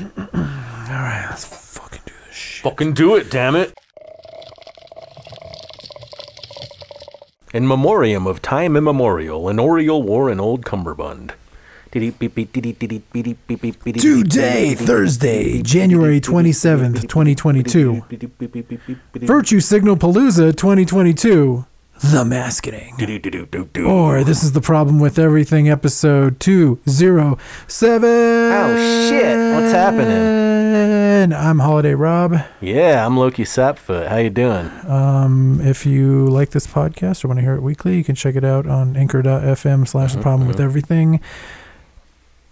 All right, let's fucking do this shit. Fucking do it, damn it. In memoriam of time immemorial, an Oriole wore an old cummerbund. Today, Thursday, January 27th, 2022. Virtue Signal Palooza 2022. The Maskening. Or This is the Problem with Everything, episode 207. Oh, shit. What's happening? I'm Holiday Rob. Yeah, I'm Lowki Sapfoot. How you doing? Um, if you like this podcast or want to hear it weekly, you can check it out on anchor.fm slash the problem with everything.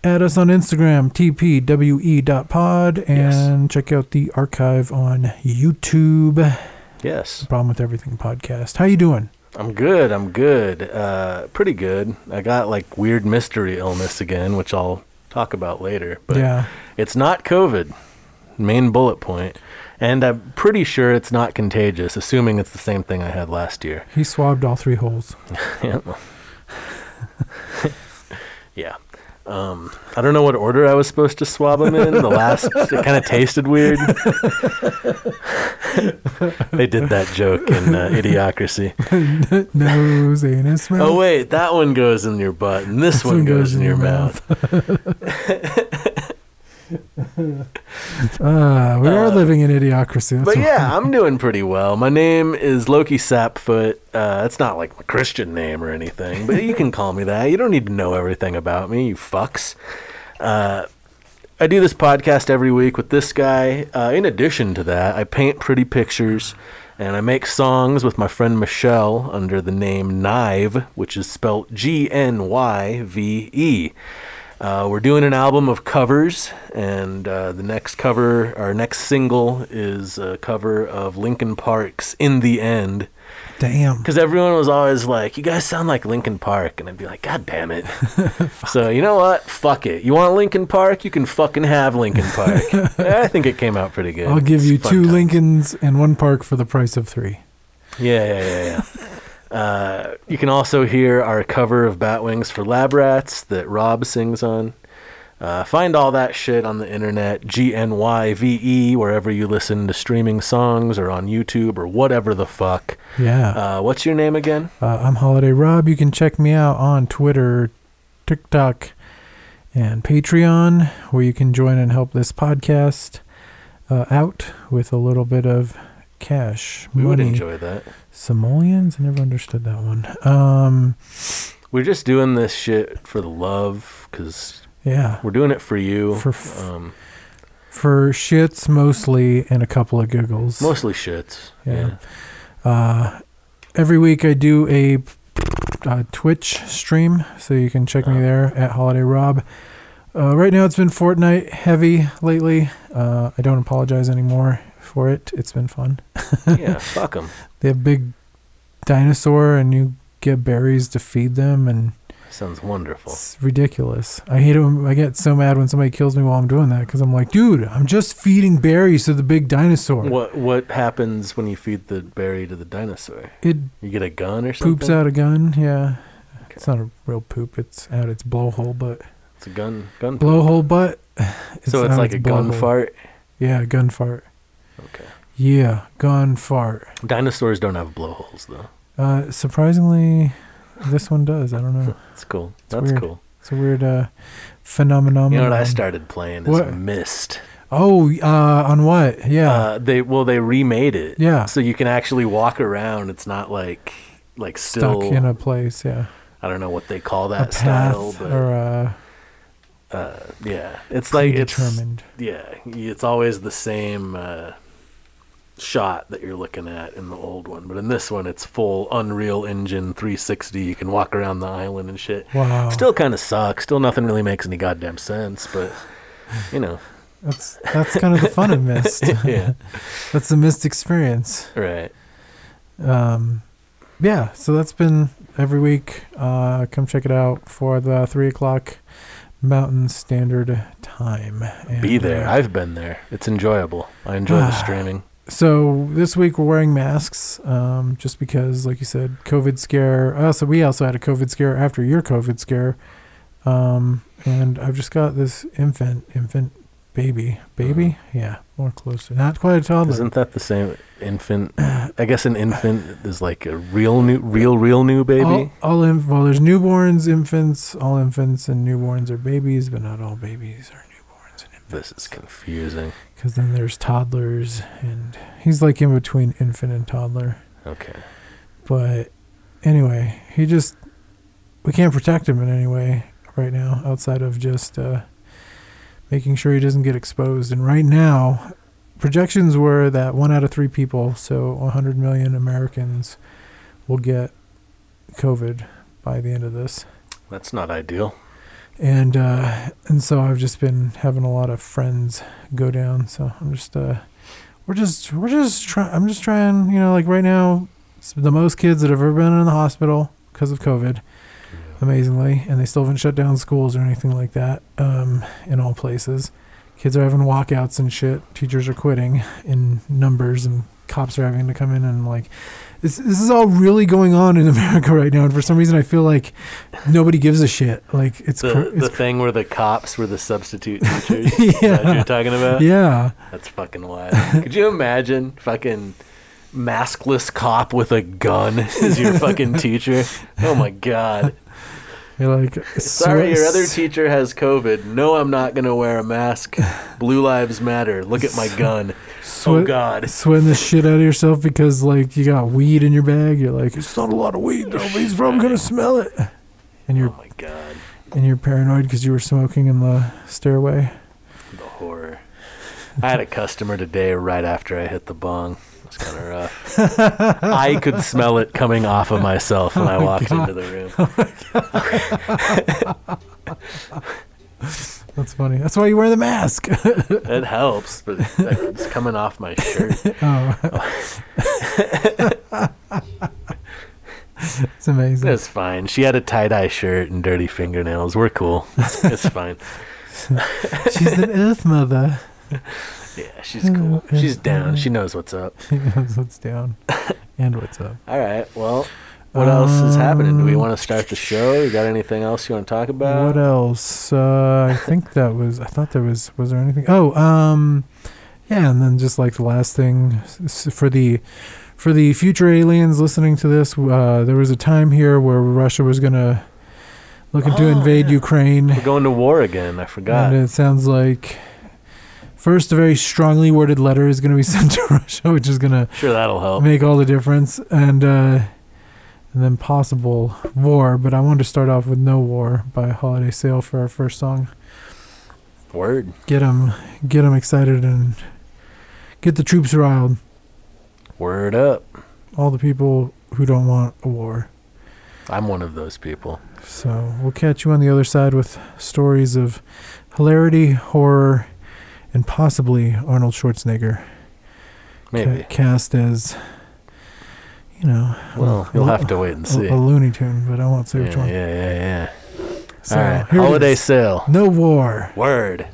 Add us on Instagram, tpwe.pod, and check out the archive on YouTube. Yes, Problem with Everything podcast. How you doing? I'm good. I'm good. Uh, pretty good. I got like weird mystery illness again, which I'll talk about later. But yeah. it's not COVID. Main bullet point. And I'm pretty sure it's not contagious, assuming it's the same thing I had last year. He swabbed all three holes. yeah. Um, I don't know what order I was supposed to swab them in. The last, it kind of tasted weird. they did that joke in uh, Idiocracy. Nose, anus, mouth. Oh wait, that one goes in your butt, and this, one, goes, in your mouth. Uh, we are living in idiocracy. That's But yeah, I'm doing pretty well. My name is Lowki Sapfoot. Uh, it's not like my Christian name or anything, but you can call me that. You don't need to know everything about me, you fucks. Uh, I do this podcast every week with this guy. Uh, in addition to that, I paint pretty pictures and I make songs with my friend Michelle under the name GNYVE, which is spelled G N Y V E. Uh, we're doing an album of covers, and uh, the next cover, our next single, is a cover of Linkin Park's "In the End." Damn. Because everyone was always like, "You guys sound like Linkin Park," and I'd be like, "God damn it!" so you know what? Fuck it. You want Linkin Park? You can fucking have Linkin Park. I think it came out pretty good. I'll give It's you two times. Lincolns and one park for the price of three. Yeah, yeah, yeah, yeah. uh, you can also hear our cover of Bat Wings for Lab Rats that Rob sings on. Uh, find all that shit on the internet, G N Y V E, wherever you listen to streaming songs or on YouTube or whatever the fuck. Yeah. Uh, what's your name again? Uh, I'm Holiday Rob. You can check me out on Twitter, TikTok, and Patreon, where you can join and help this podcast uh, out with a little bit of cash. We would enjoy that. Simoleons? I never understood that one. Um, We're just doing this shit for the love, because yeah. we're doing it for you. For f- um, For shits mostly and a couple of giggles. mostly shits. Yeah. Uh, every week I do a uh, Twitch stream, so you can check me Oh. there at Holiday Rob. Uh, right now it's been Fortnite heavy lately. Uh, I don't apologize anymore for it. It's been fun. Yeah, fuck them. They have big dinosaur, and you get berries to feed them, and Sounds wonderful. it's ridiculous. I hate it. When, I get so mad when somebody kills me while I'm doing that because I'm like, dude, I'm just feeding berries to the big dinosaur. What what happens when you feed the berry to the dinosaur? It You get a gun or something? poops out a gun. Yeah, Okay. it's not a real poop. It's out its blowhole, but It's a gun gun. blowhole butt. so it's like its a gun fart. Yeah, gun fart. Okay. Yeah, gun fart. Dinosaurs don't have blowholes though. Uh, surprisingly, this one does. I don't know. It's cool. That's weird. cool. It's a weird uh, phenomenon. You know what I started playing is What? Myst. Oh, uh, on what? Yeah, Uh, they well they remade it. Yeah. So you can actually walk around. It's not like like still stuck in a place. Yeah, I don't know what they call that style, but or uh, uh, yeah, it's like it's yeah, it's always the same uh, shot that you're looking at in the old one, but in this one, it's full Unreal Engine 360. You can walk around the island and shit. Wow. Still kind of sucks. Still, nothing really makes any goddamn sense, but you know, That's that's kind of the fun of Myst. yeah, that's the Myst experience. right. um, yeah, so that's been every week. Uh, come check it out for the three o'clock Mountain Standard Time. And, Be there. uh, I've been there. It's enjoyable. I enjoy the streaming. So this week we're wearing masks, um, just because, like you said, COVID scare. Also, we also had a COVID scare after your COVID scare, um, and I've just got this infant infant baby. Baby? Yeah, more closer. Not quite a toddler. Isn't that the same infant? I guess an infant is like a real new, real, real new baby. All, all inf- well, there's newborns, infants. All infants and newborns are babies, but not all babies are newborns and infants. This is confusing. Because then there's toddlers, and he's like in between infant and toddler. Okay. But anyway, he just we can't protect him in any way right now outside of just uh, making sure he doesn't get exposed. And right now, projections were that one out of three people, so 100 million Americans, will get COVID by the end of this. That's not ideal. And uh, and so I've just been having a lot of friends go down. So I'm just uh, we're just we're just trying. I'm just trying. You know, like right now, it's the most kids that have ever been in the hospital because of COVID amazingly, and they still haven't shut down schools or anything like that um, in all places. Kids are having walkouts and shit. Teachers are quitting in numbers, and cops are having to come in and like. This, this is all really going on in America right now, and for some reason, I feel like nobody gives a shit. Like it's The, cr- the it's thing where the cops were the substitute teachers. Is yeah, you're talking about? yeah. That's fucking wild. Could you imagine fucking maskless cop with a gun as your fucking teacher? Oh my god. You're like Sorry, your other teacher has COVID. No, I'm not gonna wear a mask. Blue lives matter. Look at my gun. Oh god. sweating the shit out of yourself because like you got weed in your bag. You're like, it's not a lot of weed. Nobody's from gonna smell it. And Oh you're my god. and you're paranoid because you were smoking in the stairway. The horror. I had a customer today right after I hit the bong. It was kind of rough. I could smell it coming off of myself when I oh walked into the room. Oh That's funny. That's why you wear the mask. It helps, but it's coming off my shirt. oh. it's amazing. It's fine. She had a tie dye shirt and dirty fingernails. We're cool. It's, it's fine. She's an Earth mother. Yeah, she's cool. She's down. She knows what's up. She knows what's down and what's up. All right. Well, what else is happening? Do we Um, want to start the show? You got anything else you want to talk about? What else? Uh, I think that was. I thought there was. Was there anything? Oh, um, yeah. And then just like the last thing for the for the future aliens listening to this, uh, there was a time here where Russia was gonna looking to Oh, invade yeah. Ukraine, We're going to war again. I forgot. and it sounds like first a very strongly worded letter is gonna be sent to Russia, which is gonna Sure, that'll help. make all the difference, and uh, and then possible war. But I wanted to start off with "No War" by Holiday Sail for our first song. Word. Get them, get them excited, and get the troops riled. Word up. All the people who don't want a war. I'm one of those people. So we'll catch you on the other side with stories of hilarity, horror, and possibly Arnold Schwarzenegger ca- cast as, you know, Well, you'll have to wait and a, see. a Looney Tune, but I won't say Yeah, which one. yeah, yeah, yeah. So All right. Holiday Sail. No war. Word.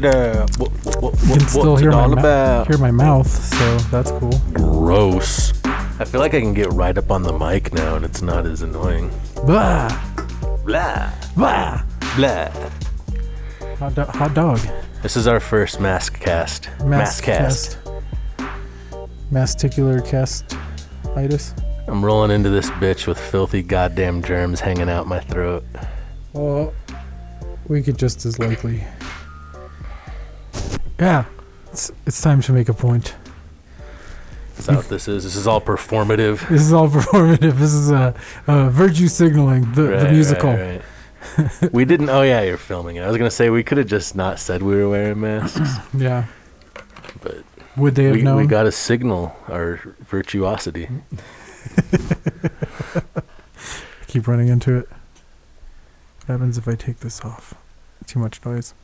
Check, check. What, what, what, You can still what's hear my, about? hear my mouth, so that's cool. Gross. I feel like I can get right up on the mic now and it's not as annoying. Blah, Blah, blah. blah. Hot, do- hot dog. This is our first mask cast. Mask cast. Masticular castitis. I'm rolling into this bitch with filthy goddamn germs hanging out my throat. Well, we could just as likely. Yeah, it's, it's time to make a point. That's how what this is. This is all performative. This is all performative. This is uh, uh, virtue signaling, the, Right, the musical. right. we didn't. Oh yeah, you're filming it. I was gonna say we could have just not said we were wearing masks, Yeah. but Would they have we, known? we got to signal our virtuosity. Keep running into it. What happens if I take this off? Too much noise.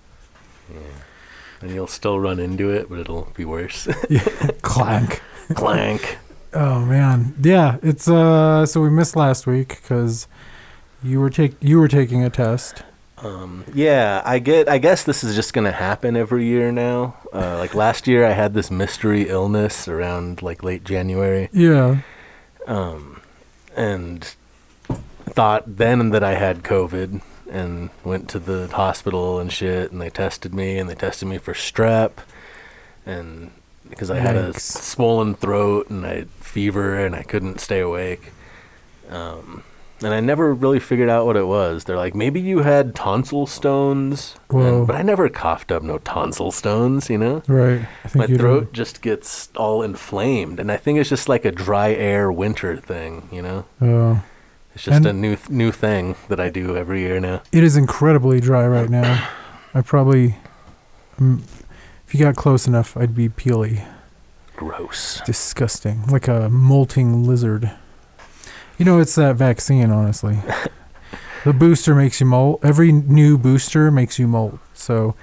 And you'll still run into it, but it'll be worse. Clank. Clank. Oh man, yeah. It's uh. So we missed last week because you were take you were taking a test. Um, yeah, I get. I guess this is just gonna happen every year now. Uh, like last year, I had this mystery illness around like late January, Yeah. um, and thought then that I had COVID, and went to the hospital and shit, and they tested me, and they tested me for strep, and because I had a Yikes. swollen throat and I had fever and I couldn't stay awake. Um, and I never really figured out what it was. They're like, maybe you had tonsil stones, And- Whoa. but I never coughed up no tonsil stones. You know, Right. I think my you throat just gets all inflamed, and I think it's just like a dry air winter thing. You know, Oh. It's just And- a new th- new thing that I do every year now. It is incredibly dry right now. I probably, um, if you got close enough, I'd be peely. Gross. Disgusting, like a molting lizard. You know, it's that vaccine, honestly. the booster makes you molt. Every new booster makes you molt. So,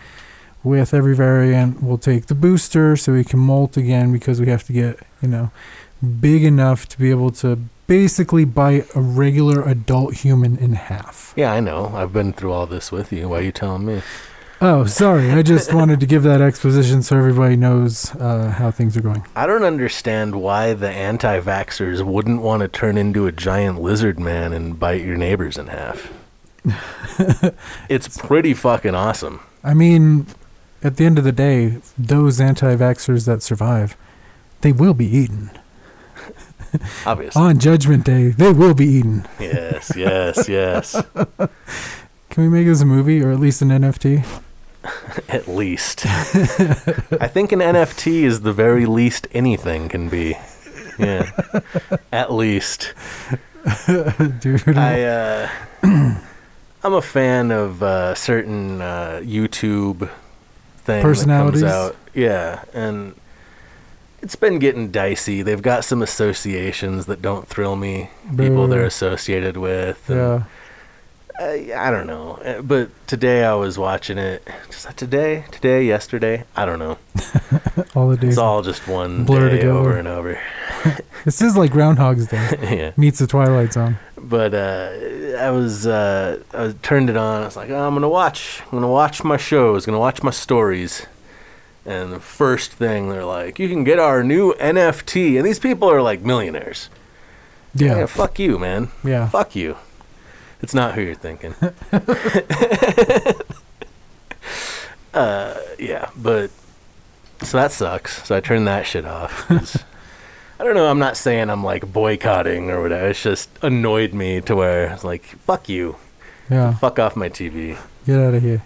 with every variant, we'll take the booster so we can molt again because we have to get, you know, big enough to be able to basically bite a regular adult human in half. Yeah, I know. I've been through all this with you. Why are you telling me? Oh, sorry. I just wanted to give that exposition so everybody knows uh, how things are going. I don't understand why the anti vaxxers wouldn't want to turn into a giant lizard man and bite your neighbors in half. it's pretty fucking awesome. I mean, at the end of the day, those anti vaxxers that survive, they will be eaten. Obviously. On Judgment Day, they will be eaten. yes, yes, yes. Can we make this a movie or at least an NFT? At least. I think an NFT is the very least anything can be. Yeah. At least. Dude. I uh I'm a fan of uh certain uh YouTube thing Personalities? that comes out. Yeah, and it's been getting dicey. They've got some associations that don't thrill me. People they're associated with. yeah. uh, I don't know. Uh, But today I was watching it. Just like today, today, yesterday. I don't know. All the days. It's all just one blur day together. over and over. This is like Groundhog's Day yeah. meets the Twilight Zone. But uh, I was uh, I turned it on. I was like, oh, I'm gonna watch. I'm gonna watch my shows. Gonna watch my stories. And the first thing they're like, you can get our new NFT. And these people are like millionaires. Yeah. Yeah, fuck you, man. Yeah. Fuck you. It's not who you're thinking. uh, yeah, but so that sucks. So I turned that shit off. I don't know. I'm not saying I'm like boycotting or whatever. It's just annoyed me to where it's like, fuck you. Yeah. Fuck off my TV. Get out of here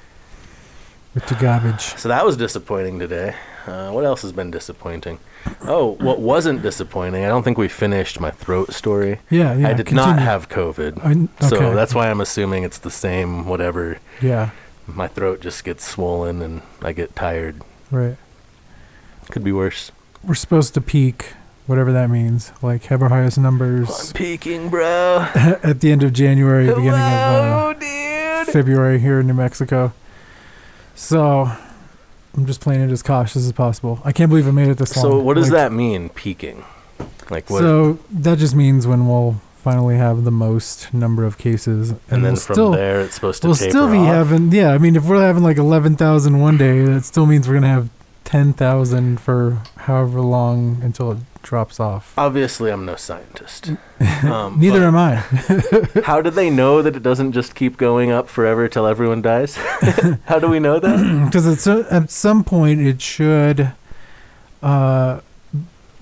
with the garbage. So that was disappointing today. Uh, what else has been disappointing? Oh, what wasn't disappointing? I don't think we finished my throat story. Yeah. Yeah. I did not have COVID. I, okay. So that's why I'm assuming it's the same, whatever. Yeah. My throat just gets swollen and I get tired. Right. Could be worse. We're supposed to peak, whatever that means. Like have our highest numbers. I'm peaking, bro. at the end of January, beginning of Hello, uh. February here in New Mexico. So I'm just playing it as cautious as possible. I can't believe I made it this long. So what does Like, that mean, peaking? Like what? So that just means when we'll finally have the most number of cases, and, And, then we'll from still there, it's supposed to we'll still be off. having. Yeah, I mean, if we're having like eleven thousand one day, that still means we're gonna have ten thousand for however long until it drops off. Obviously, I'm no scientist. Um, Neither am I. How do they know that it doesn't just keep going up forever till everyone dies? How do we know that? because uh, at some point it should uh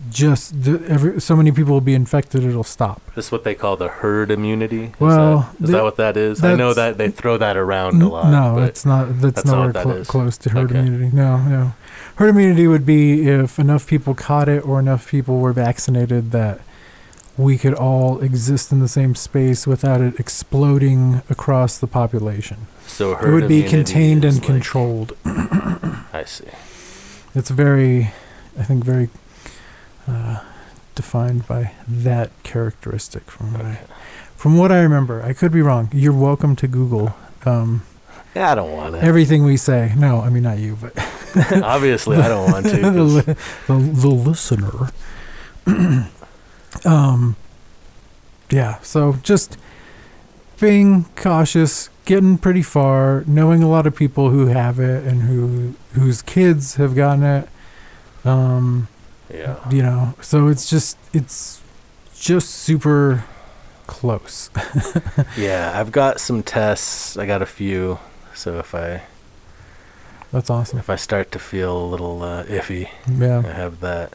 just the, every so many people will be infected it'll stop This is what they call the herd immunity. Is Well, that, is the- that what that is? I know that they throw that around a lot. no it's not that's, that's not nowhere that clo- close to herd Okay. immunity no no herd immunity would be if enough people caught it or enough people were vaccinated that we could all exist in the same space without it exploding across the population so herd it would be contained and like- controlled I see. it's very i think very uh, defined by that characteristic from what I, from what I remember. I could be wrong. You're welcome to Google um, Yeah, I don't want it. everything we say. No, I mean not you, but Obviously, I don't want to. the, the, the listener. um, yeah. So just being cautious, getting pretty far, knowing a lot of people who have it and who whose kids have gotten it. Um, yeah. you know so it's just it's just super close Yeah, I've got some tests. I got a few. So if I that's awesome if I start to feel a little uh, iffy, I have that.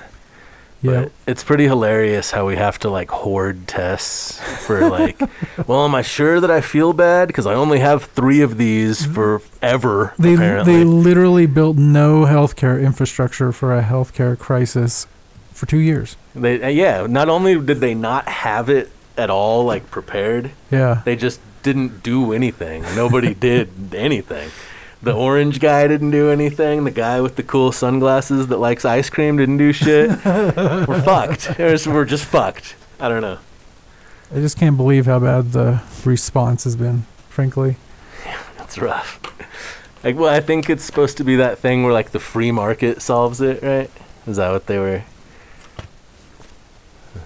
yeah But it's pretty hilarious how we have to like hoard tests for like, well, am I sure that I feel bad? Because I only have three of these forever, they apparently. they literally built no healthcare infrastructure for a healthcare crisis for 2 years They, uh, yeah, not only did they not have it at all, like prepared, yeah they just didn't do anything. Nobody did anything. The orange guy didn't do anything. The guy with the cool sunglasses that likes ice cream didn't do shit. we're fucked. We're just fucked. I don't know. i just can't believe how bad the response has been frankly It's rough. Like, well, I think it's supposed to be that thing where like the free market solves it, right? Is that what they were?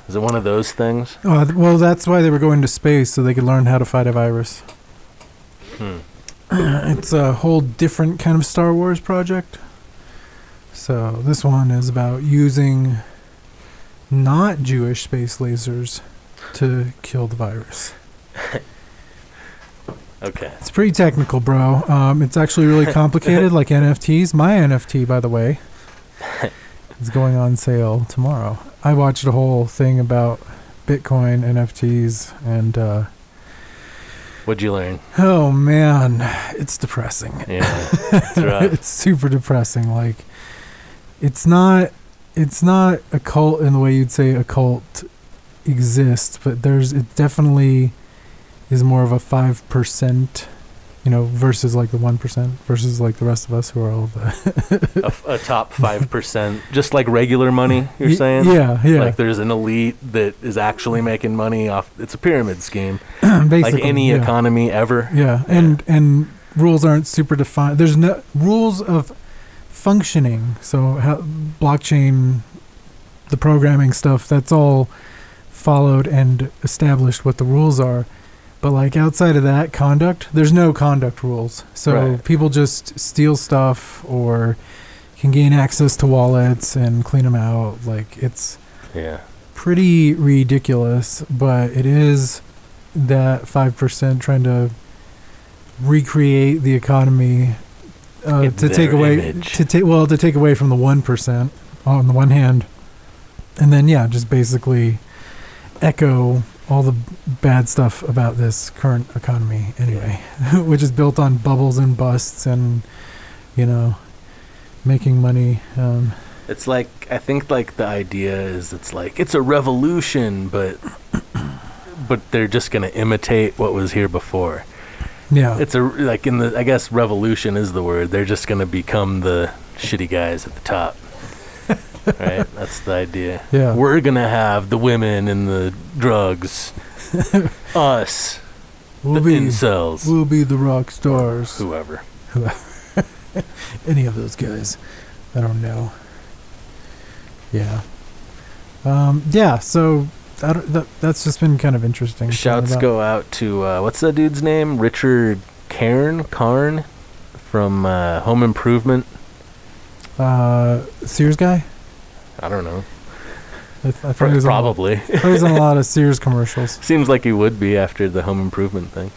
Is it one of those things? oh, well that's why they were going to space so they could learn how to fight a virus Hmm. It's a whole different kind of Star Wars project. So this one is about using not Jewish space lasers to kill the virus. Okay. It's pretty technical, bro. Um, it's actually really complicated, like NFTs. My NFT, by the way, is going on sale tomorrow. I watched a whole thing about Bitcoin NFTs, and uh, What'd you learn? oh man, it's depressing. Yeah, it's it's super depressing. Like, it's not, it's not a cult in the way you'd say a cult exists, but there's it definitely is more of a five percent, you know, versus like the one percent versus like the rest of us who are all the a, f- a top five percent, just like regular money. You're Y- saying? yeah, yeah, Like there's an elite that is actually mm. making money off. It's a pyramid scheme, basically like any yeah. economy ever. Yeah, and and rules aren't super defined. There's no rules of functioning. So how, blockchain, the programming stuff, that's all followed and established what the rules are. But like outside of that conduct, there's no conduct rules. So Right. people just steal stuff or can gain access to wallets and clean them out. Like it's Yeah. pretty ridiculous, but it is that 5% trying to recreate the economy uh, to take away image. to take well to take away from the 1% on the one hand and then yeah just basically echo all the bad stuff about this current economy anyway which is built on bubbles and busts and you know making money um, It's like I think like the idea is it's like it's a revolution, but but they're just gonna imitate what was here before. yeah It's a like in the I guess revolution is the word. They're just gonna become the shitty guys at the top. Right? That's the idea. yeah We're gonna have the women and the drugs. Us, we'll the be incels, we'll be the rock stars whoever. any of those guys. I don't know. Yeah. Um, yeah, so that, that's just been kind of interesting. Shouts go out to uh, what's that dude's name? Richard Karn, Karn from uh, Home Improvement. Uh, Sears guy. I don't know. I, th- I thought he was on a- Probably. he was in a lot of Sears commercials. Seems like he would be after the home improvement thing.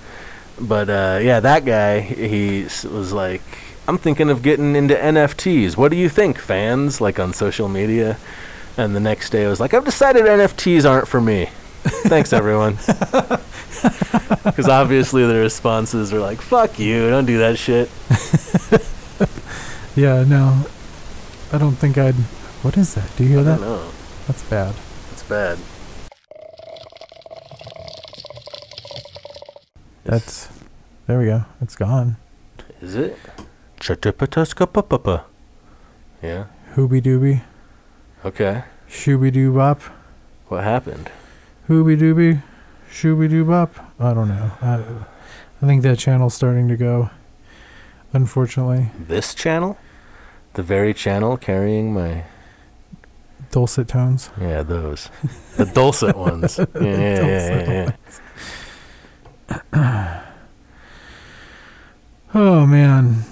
But uh, yeah, that guy, he was like, I'm thinking of getting into NFTs. What do you think, fans? Like on social media. And the next day I was like, I've decided NFTs aren't for me. Thanks, everyone. Because obviously the responses are like, fuck you, don't do that shit. Yeah, no, I don't think I'd. What is that? Do you hear I that? don't know. That's bad. That's bad. That's. There we go. It's gone. Is it? Chatupatuskapapapa. Yeah. Hooby dooby, Okay. shooby doo bop, What happened? hooby dooby, shooby doo bop. I don't know. I, I think that channel's starting to go. Unfortunately, This channel? The very channel carrying my dulcet tones. Yeah, those. The dulcet ones. Yeah, yeah, yeah, yeah. Oh man,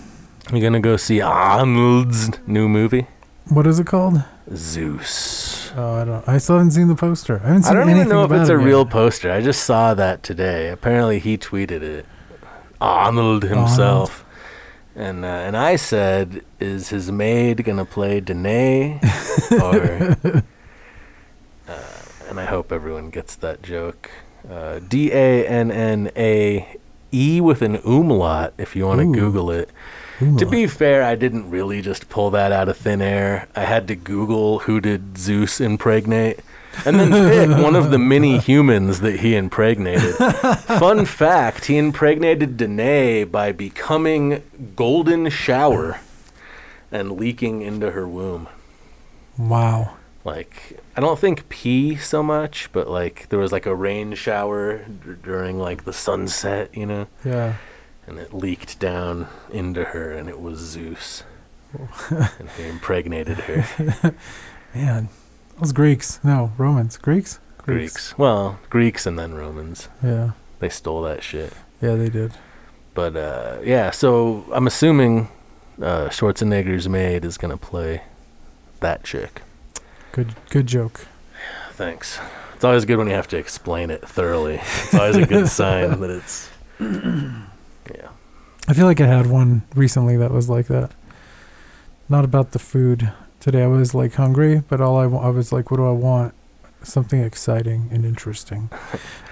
You gonna go see Arnold's new movie? what is it called? Zeus. Oh, I don't. I still haven't seen the poster. I haven't seen. I don't even know if it's it a yet. real poster. I just saw that today. Apparently, he tweeted it. Arnold himself. And uh, and I said, is his maid gonna play Danae, or? uh, and I hope everyone gets that joke. Uh, D A N N A E with an umlaut. If you want to Google it. To be fair, I didn't really just pull that out of thin air. I had to Google who did Zeus impregnate, and then pick one of the many humans that he impregnated. Fun fact: he impregnated Danae by becoming golden shower and leaking into her womb. Wow. Like I don't think pee so much, but like there was like a rain shower d- during like the sunset, you know Yeah. and it leaked down into her, and it was Zeus. and he impregnated her. Man, those Greeks. No, Romans. Greeks. Greeks. Well, Greeks and then Romans. Yeah. They stole that shit. Yeah, they did. But uh, yeah, so I'm assuming uh, Schwarzenegger's maid is gonna play that chick. Good. Good joke. Thanks. It's always good when you have to explain it thoroughly. It's always a good sign that it's. Yeah. I feel like I had one recently that was like that. Not about the food. Today I was like hungry, but all I, wa- I was like, what do I want? Something exciting and interesting.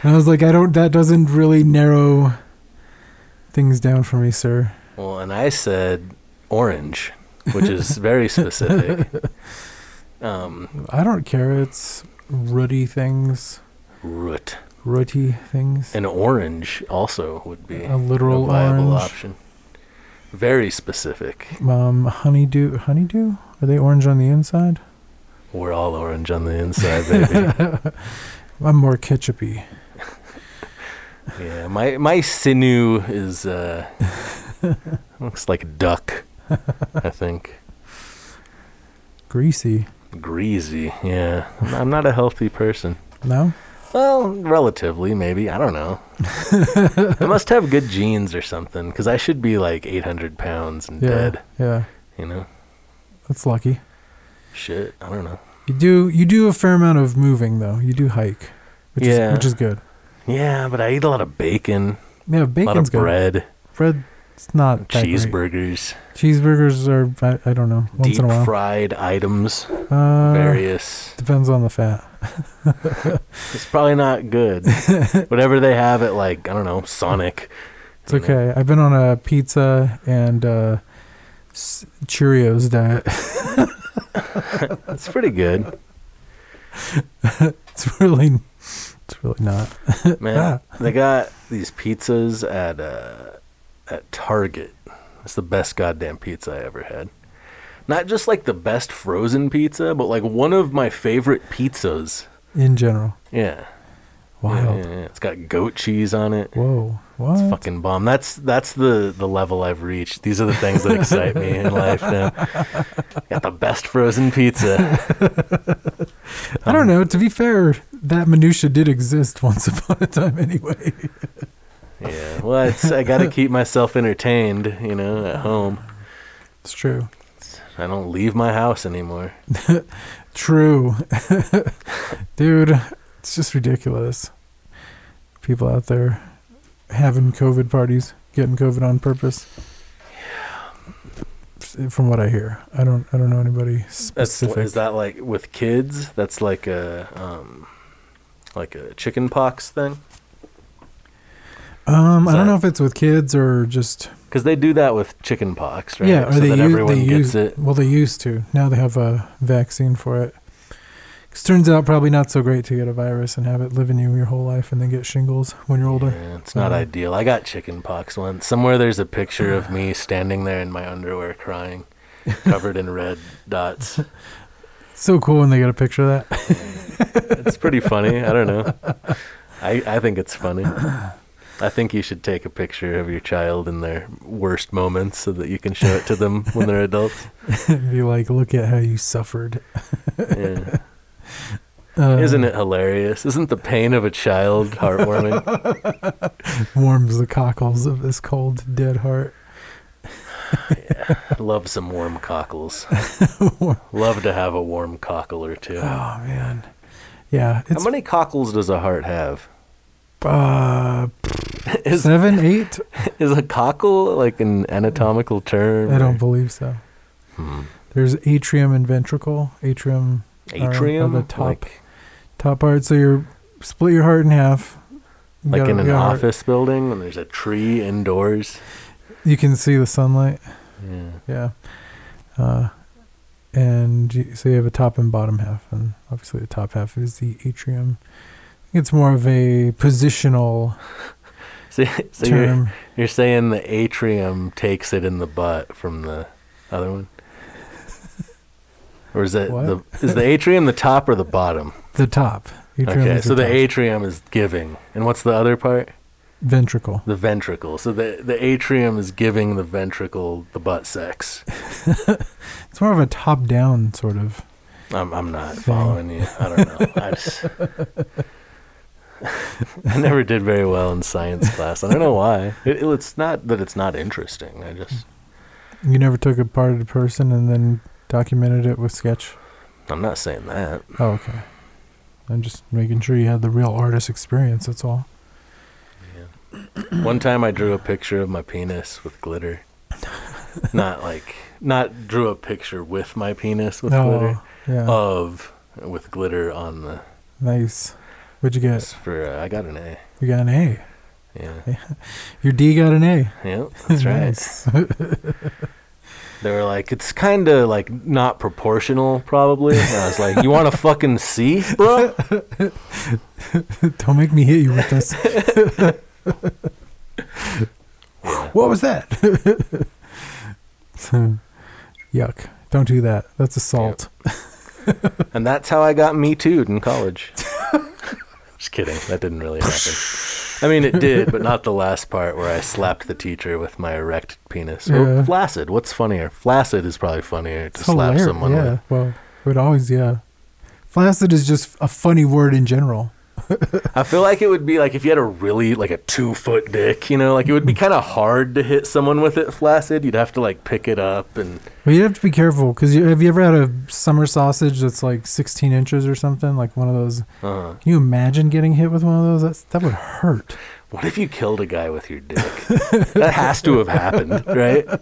and I was like, I don't. That doesn't really narrow things down for me, sir. Well, and I said orange, which is very specific. Um, I don't care. It's rooty things, root. rooty things. An orange also would be A literal a viable orange. option. Very specific. Um, honeydew. Honeydew. Are they orange on the inside? We're all orange on the inside, baby. I'm more ketchupy. yeah, my my sinew is uh, looks like a duck. I think Greasy. greasy. Yeah, I'm- I'm not a healthy person. No. Well, relatively, maybe. I don't know. I must have good genes or something, because I should be like 800 pounds and Yeah. dead. Yeah. You know, That's lucky. shit. I don't know. You do you do a fair amount of moving though. You do hike, which Yeah. is which is good. Yeah, but I eat a lot of bacon, Yeah, a lot bacon's of good. bread, It's not cheeseburgers, Cheeseburgers are I, I don't know once deep in a while. fried items, uh, various. depends on the fat. It's probably not good. Whatever they have at like I don't know Sonic. It's you know. okay. I've been on a pizza and uh, s- Cheerios diet. It's pretty good, it's really it's really not. man. they got these pizzas at uh, at Target. It's the best goddamn pizza I ever had. Not just like the best frozen pizza, but like one of my favorite pizzas. In general, Yeah. wild. Yeah, yeah, yeah. It's got goat cheese on it. Whoa, what? It's fucking bomb. That's that's the the level I've reached. These are the things that excite me in life now. Got the best frozen pizza. I don't know. To be fair, that minutia did exist once upon a time anyway. Yeah. Well, it's I got to keep myself entertained, you know, at home. It's true. I don't leave my house anymore. True. Dude, it's just ridiculous. People out there having COVID parties, getting COVID on purpose. Yeah. From what I hear, I don't. I don't know anybody That's specific. is that like with kids? That's like a um, like a chicken pox thing. Um, I don't know if it's with kids or just Because they do that with chicken pox, right? yeah, or so they that use everyone they gets use it. Well, they used to. Now they have a vaccine for it. 'Cause it turns out probably not so great to get a virus and have it live in you your whole life and then get shingles when you're older. Yeah, it's not Uh, ideal. I got chicken pox once. Somewhere there's a picture of me standing there in my underwear crying, covered in red dots. So cool when they get a picture of that. It's pretty funny. I don't know. I, I think it's funny. I think you should take a picture of your child in their worst moments so that you can show it to them when they're adults. Be like, look at how you suffered. Yeah. Uh, Isn't it hilarious? Isn't the pain of a child heartwarming? warms the cockles of this cold, dead heart. Love some warm cockles. Love to have a warm cockle or two. Oh man, yeah, How many cockles does a heart have? Uh, Is seven, eight. is a cockle like an anatomical term? I don't believe so. Hmm. There's atrium and ventricle. Atrium, Atrium, the top like top part. So you're split your heart in half. You like got- in you an a heart- office building when there's a tree indoors. You can see the sunlight. Yeah. Yeah. Uh, and you, so you have a top and bottom half, and obviously the top half is the atrium. It's more of a positional So, so you're, term. you're saying the atrium takes it in the butt from the other one? Or is it What? the is the atrium the top or the bottom? The top. Atrium okay, so the top. atrium is giving. And what's the other part? ventricle. The ventricle. So the the atrium is giving the ventricle the butt sex. It's more of a top down sort of. I'm I'm not Thing. following you. I don't know. I just I never did very well in science class. I don't know why. It, it's not that it's not interesting. I just You never took a part of the person and then documented it with sketch. I'm not saying that. Oh, okay. I'm just making sure you had the real artist experience. That's all. Yeah. One time I drew a picture of my penis with glitter. Not like not drew a picture with my penis with oh, glitter. Oh, yeah. Of with glitter on the nice. What'd you get? for uh, I got an A. You got an A. Yeah. Your D got an A. Yep, that's right. They were like, it's kind of like not proportional, probably. And I was like, you want to fucking see, bro? Don't make me hit you with this. what was that? Yuck. Don't do that. That's assault. And that's how I got me too in college. Just kidding. That didn't really happen. I mean, it did, but not the last part where I slapped the teacher with my erect penis. Yeah. Or flaccid. What's funnier? Flaccid is probably funnier to It's slap hilarious. someone yeah. with. Well, it would always, yeah. Flaccid is just a funny word in general. I feel like it would be like if you had a really like a two foot dick, you know, like it would be kind of hard to hit someone with it flaccid. You'd have to like pick it up and But you'd have to be careful because you, have you ever had a summer sausage that's like 16 inches or something? Like one of those. uh, Can you imagine getting hit with one of those? That's, that would hurt. What if you killed a guy with your dick? that has to have happened, right?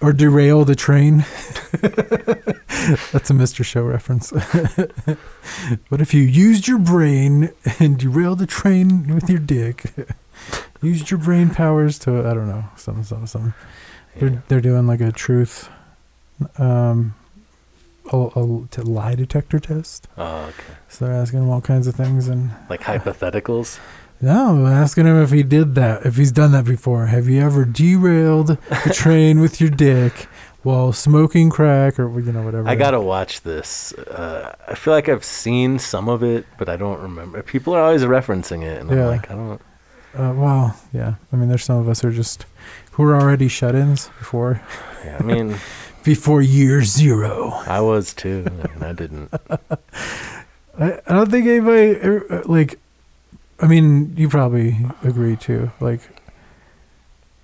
Or derail the train. That's a Mr. Show reference. what if you used your brain and derailed the train with your dick? used your brain powers to, I don't know, something, something, something. Yeah. They're, they're doing like a truth, um, a, a t- lie detector test. Oh, okay. So they're asking him all kinds of things. And Like hypotheticals. No, I'm asking him if he did that, if he's done that before. Have you ever derailed a train with your dick while smoking crack or, you know, whatever? I gotta watch this. Uh, I feel like I've seen some of it, but I don't remember. People are always referencing it, and Yeah. I'm like, I don't. Uh, well, yeah. I mean, there's some of us who are just who are already shut-ins before Yeah, I mean, before year zero. I was too, and I didn't. I, I don't think anybody er, like. I mean, you probably agree too. Like,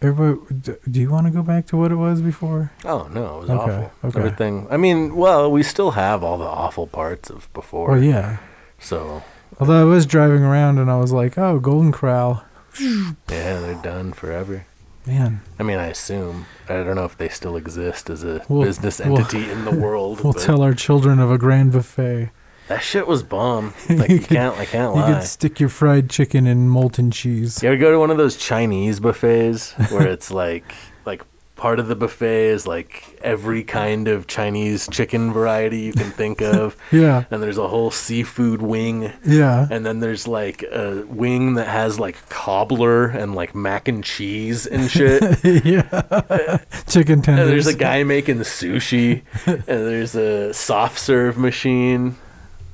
everybody, do you want to go back to what it was before? Oh no, it was Okay, awful. okay. Everything. I mean, well, we still have all the awful parts of before. Well, yeah. So Although I was driving around and I was like, oh, Golden Corral, yeah, they're done forever. man. I mean, I assume. I don't know if they still exist as a We'll- business we'll- entity in the world. We'll tell our children of a grand buffet. That shit was bomb. Like You could- can't, I can't lie. You could stick your fried chicken in molten cheese. You ever go to one of those Chinese buffets where it's like like part of the buffet is like every kind of Chinese chicken variety you can think of, Yeah, and there's a whole seafood wing, yeah, and then there's like a wing that has like cobbler and like mac and cheese and shit. yeah. Chicken And tenders. there's a guy making sushi, and there's a soft serve machine,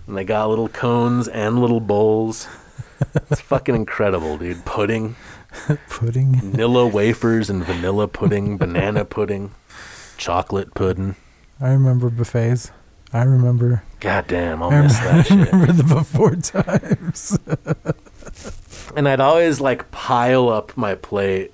and they got little cones and little bowls. It's fucking incredible, dude. Pudding. pudding. vanilla wafers and vanilla pudding, banana pudding, chocolate pudding. I remember buffets. I remember. God damn, I'll I miss that shit. remember the before times. And I'd always like pile up my plate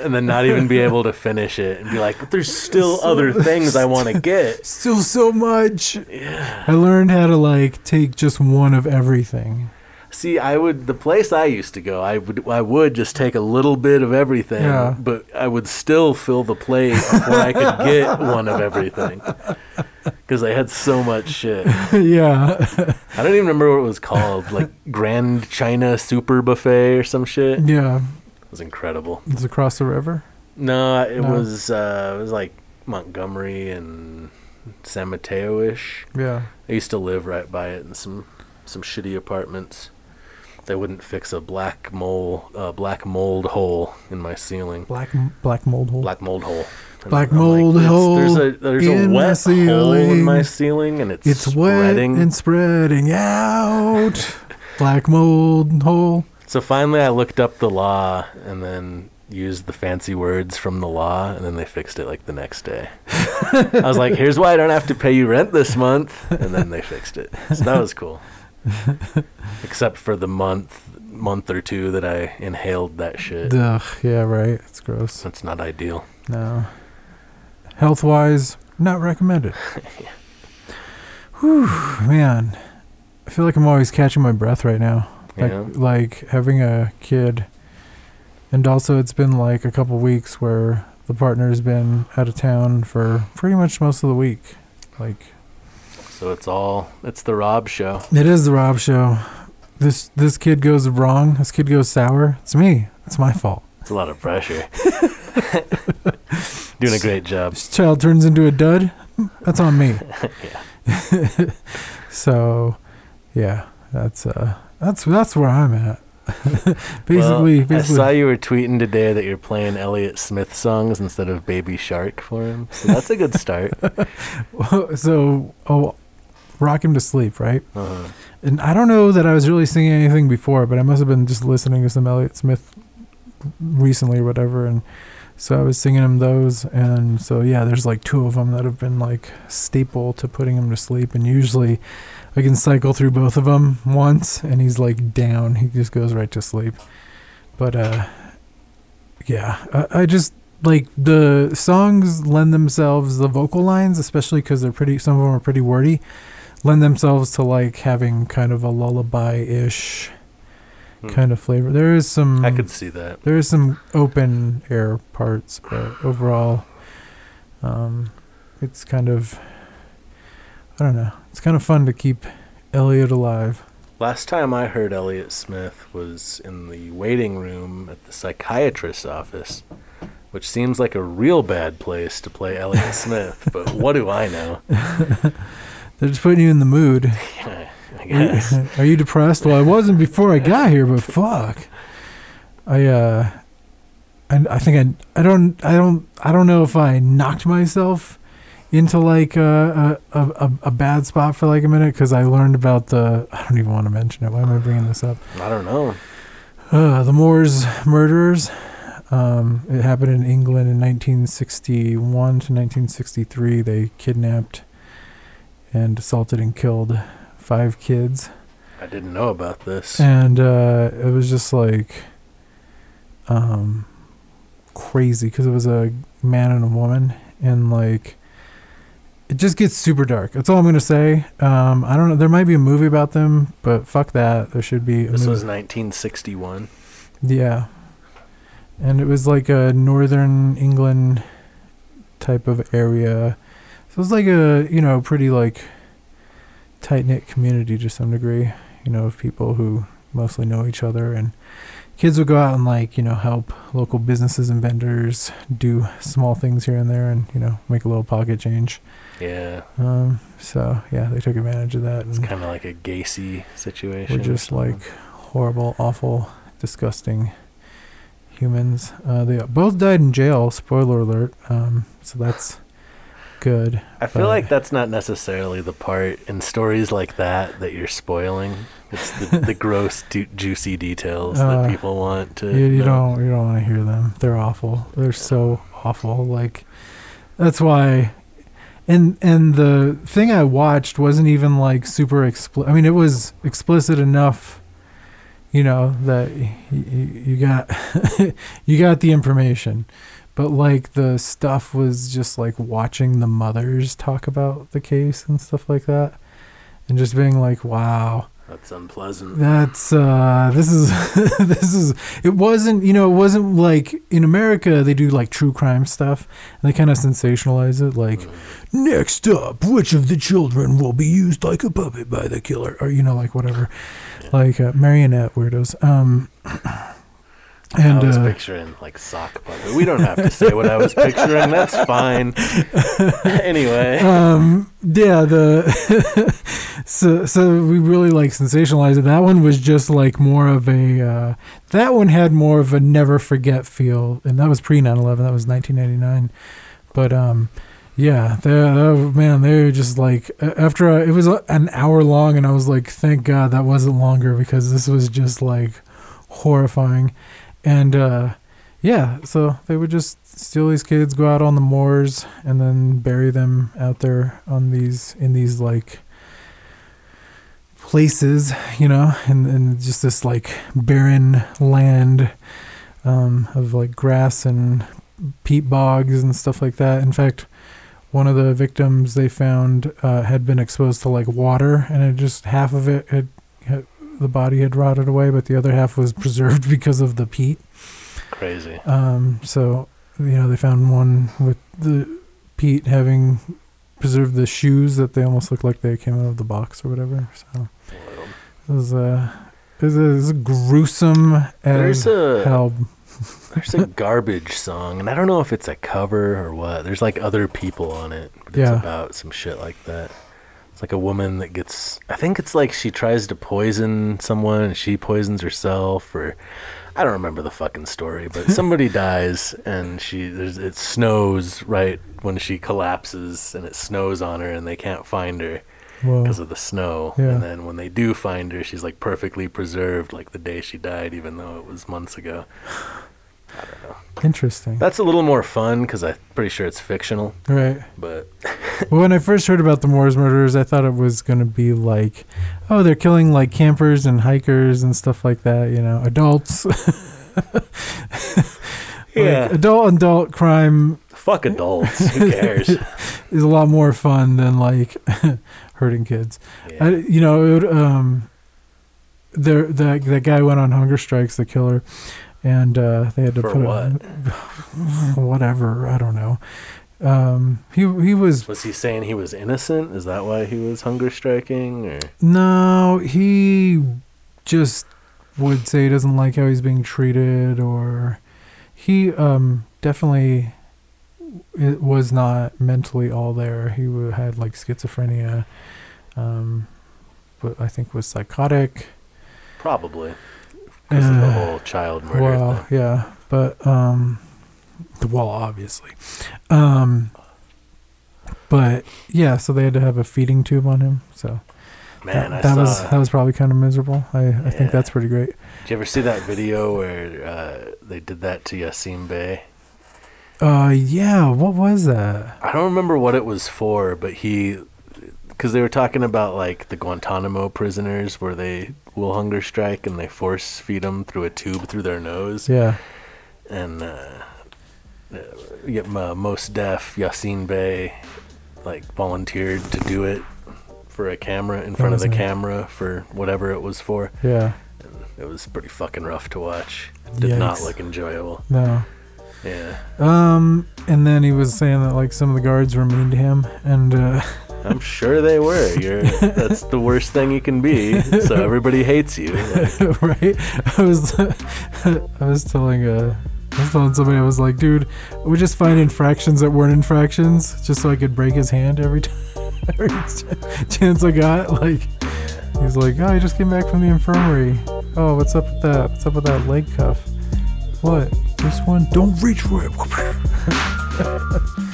and then not even be able to finish it and be like, but there's still So- other things I want to get. Still so much. Yeah. I learned how to like take just one of everything. See, I would the place I used to go, I would I would just take a little bit of everything, Yeah. but I would still fill the plate before I could get one of everything. Cuz they had so much shit. yeah. I don't even remember what it was called, like Grand China Super Buffet or some shit. Yeah. Was incredible. It's across the river. No, it No. was uh, it was like Montgomery and San Mateo ish. Yeah. I used to live right by it in some some shitty apartments. They wouldn't fix a black mole uh, black mold hole in my ceiling. Black black mold hole. Black mold hole. And Black I'm mold "It's- hole There's a there's a wet hole in my ceiling. and it's, It's wet spreading. and spreading out. black mold hole. So finally, I looked up the law and then used the fancy words from the law, and then they fixed it like the next day. I was like, "Here's why I don't have to pay you rent this month," and then they fixed it. So that was cool. Except for the month, month or two that I inhaled that shit. Ugh. Yeah. Right. It's gross. That's not ideal. No. Health wise, not recommended. Whew, man. I feel like I'm always catching my breath right now. Like, Yeah. like having a kid. And also, it's been like a couple weeks where the partner's been out of town for pretty much most of the week. Like, So it's all it's the Rob show. it is the Rob show. This this kid goes wrong. This kid goes sour. It's me. It's my fault. It's a lot of pressure. Doing a great job. This child turns into a dud. That's on me. yeah. so, yeah, that's uh, that's that's where I'm at. basically, Well, I saw you were tweeting today that you're playing Elliott Smith songs instead of Baby Shark for him. So that's a good start. so oh, rock him to sleep, right? Uh-huh. And I don't know that I was really singing anything before, but I must have been just listening to some Elliott Smith recently or whatever, and so I was singing him those. And so yeah, there's like two of them that have been like staple to putting him to sleep, and usually I can cycle through both of them once, and he's like down. He just goes right to sleep. But uh, yeah, I, I just like the songs lend themselves the vocal lines, especially because they're pretty. Some of them are pretty wordy lend themselves to like having kind of a lullaby-ish Hmm. kind of flavor. There is some I could see that. there is some open air parts, but overall um it's kind of I don't know. It's kind of fun to keep Elliott alive. Last time I heard Elliott Smith was in the waiting room at the psychiatrist's office, which seems like a real bad place to play Elliott Smith, but what do I know? They're just putting you in the mood. I Are guess. you, are you depressed? Well, I wasn't before I got here, but fuck. I uh I, I think I I don't I don't I don't know if I knocked myself into like a a, a, a bad spot for like a minute because I learned about the I don't even want to mention it. Why am I bringing this up? I don't know. Uh, the Moors murderers. Um, it happened in England in 1961 to 1963. They kidnapped and assaulted and killed five kids. I didn't know about this. and uh, it was just like um crazy because it was a man and a woman and like it just gets super dark. That's all i'm gonna say. Um i don't know. There might be a movie about them but fuck that. There should be a This movie. was 1961. yeah. And it was like a northern england type of area. So it was like a you know pretty like tight knit community to some degree you know of people who mostly know each other. And kids would go out and like you know help local businesses and vendors do small things here and there and you know make a little pocket change Yeah, um so yeah they took advantage of that it's kind of like a Gacy situation. we're just like horrible awful disgusting humans uh they both died in jail spoiler alert um so that's good I feel like that's not necessarily the part in stories like that that you're spoiling. It's the, the gross, du- juicy details Uh, that people want to. you, you know. don't you don't want to hear them they're awful they're so awful like that's why and and the thing i watched wasn't even like super explicit i mean it was explicit enough you know that y- y- you got you got the information. But like the stuff was just like watching the mothers talk about the case and stuff like that and just being like wow That's unpleasant. that's uh this is this is it wasn't you know it wasn't like in America they do like true crime stuff and they kind of sensationalize it like next up which of the children will be used like a puppet by the killer? or you know like whatever. Like uh, marionette weirdos. Um and I was uh, picturing like sock puppet. We don't have to say what I was picturing. That's fine. anyway, um yeah the so so we really like sensationalized it that one was just like more of a uh that one had more of a never forget feel and that was pre 9-11 that was 1999 but um yeah they man they were just like after I, it was an hour long and i was like thank god that wasn't longer because this was just like horrifying and uh yeah so they would just steal these kids go out on the moors and then bury them out there on these in these like places you know and, and just this like barren land um, of like grass and peat bogs and stuff like that. In fact one of the victims they found uh, had been exposed to like water and it just half of it had, had the body had rotted away but the other half was preserved because of the peat crazy. um, so you know they found one with the peat having preserved the shoes that they almost looked like they came out of the box or whatever. So it was uh, it was, a, it was a gruesome as a hell. there's a garbage song, and I don't know if it's a cover or what. There's like other people on it, but it's Yeah. about some shit like that. It's like a woman that gets. I think it's like she tries to poison someone, and she poisons herself, or I don't remember the fucking story. But somebody dies, and she there's it snows right when she collapses, and it snows on her, and they can't find her because of the snow. Yeah. And then when they do find her, she's like perfectly preserved, like the day she died, even though it was months ago. I don't know. Interesting. That's a little more fun because I'm pretty sure it's fictional. right. But Well, when I first heard about the Moors murders, I thought it was going to be like, oh, they're killing like campers and hikers and stuff like that, you know, adults. Yeah. Like, adult adult crime fuck adults. Who cares? is a lot more fun than like hurting kids. Yeah. I, you know, it would, um, there that that guy went on hunger strikes, the killer, and uh, they had to For put what? A, whatever I don't know. Um, he he was Was he saying he was innocent? Is that why he was hunger striking? Or no, he just would say he doesn't like how he's being treated, or he um definitely it was not mentally all there. He had like schizophrenia, um, but I think was psychotic. probably because of the Uh, whole child murder Well, thing. yeah, but um, the well, obviously, um, but yeah. So they had to have a feeding tube on him. So Man, that, I that was that was probably kind of miserable. I I Yeah. think that's pretty great. Did you ever see that video where uh, they did that to Yasiin Bey? Uh, yeah. What was that? I don't remember what it was for, but he because they were talking about like the Guantanamo prisoners where they will hunger strike and they force feed them through a tube through their nose. Yeah. And uh, uh, uh, Mos Def Yasiin Bey like volunteered to do it for a camera in front of the nice. camera for whatever it was for. Yeah. It was pretty fucking rough to watch. Did not look enjoyable. No. Yeah. Um, and then he was saying that like some of the guards were mean to him, and uh, I'm sure they were. You're that's the worst thing you can be. So everybody hates you. Like, right? I was, I was telling uh, I was telling somebody I was like, dude, we just find infractions that weren't infractions, just so I could break his hand every time, every chance I got. Like, he's like, oh, I just came back from the infirmary. Oh, what's up with that? What's up with that leg cuff? What? This one? Don't reach for it.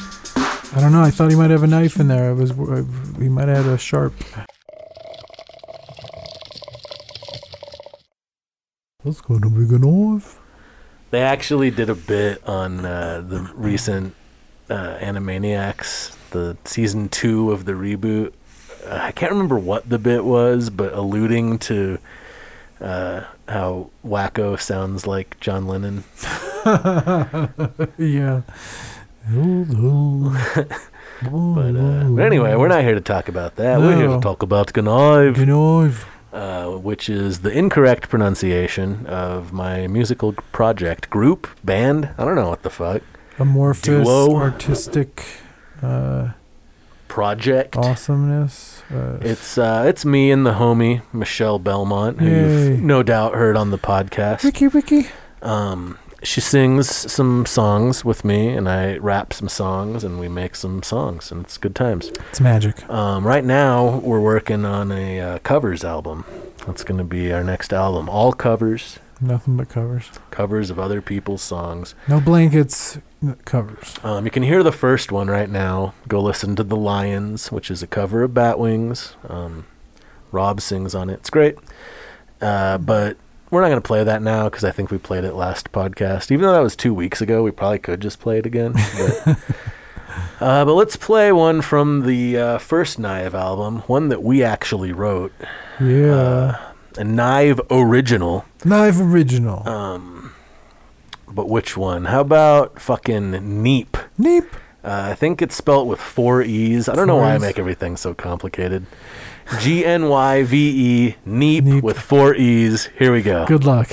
I don't know. I thought he might have a knife in there. I was, he might have had a sharp. That's gonna be a knife. they actually did a bit on uh, the recent uh, Animaniacs, the season two of the reboot. Uh, I can't remember what the bit was, but alluding to uh, how Wakko sounds like John Lennon. yeah. But, uh, but anyway, we're not here to talk about that. We're here No. to talk about GNYVE. Knife. uh, which is the incorrect pronunciation of my musical project, group, band. I don't know what the fuck. Amorphous, Duo. artistic, uh, Project. awesomeness. Uh, It's uh, it's me and the homie Michelle Belmont, who Yay. you've no doubt heard on the podcast. Wiki Wiki. Um, she sings some songs with me, and I rap some songs, and we make some songs, and it's good times. It's magic. Um, right now, we're working on a uh, covers album. That's going to be our next album. All covers, Nothing but covers. covers of other people's songs. No blankets. Covers. Um, you can hear the first one right now. Go listen to The Lions, which is a cover of Bat Wings. Um, Rob sings on it. It's great. Uh, but we're not going to play that now because I think we played it last podcast. Even though that was two weeks ago, we probably could just play it again. But, uh, but let's play one from the uh, first GNYVE album, one that we actually wrote, Yeah. uh, a GNYVE original. Knife original. Um, but which one? How about fucking Neeeep? Neeeep. Uh, I think it's spelt with four E's. I don't know Four why I make everything so complicated. G N Y V E, Neeeep Neeeep. with four E's. Here we go. Good luck.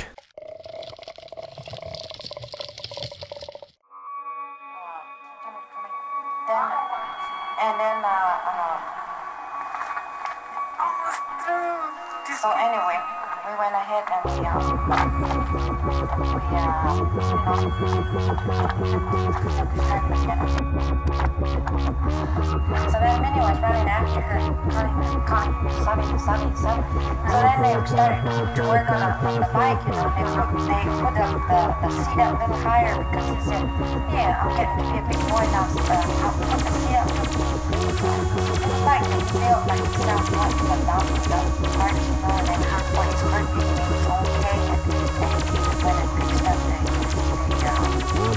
Then, and then, so anyway, we went ahead and so then. So they started to work on, a, on the bike, you know, they put, they put the, the, the seat up a little higher because he said, yeah, I'm getting to be a big boy now, so I'll put the seat up like he felt like he sounds like the dog the parts, you know, and then his birthday he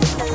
just about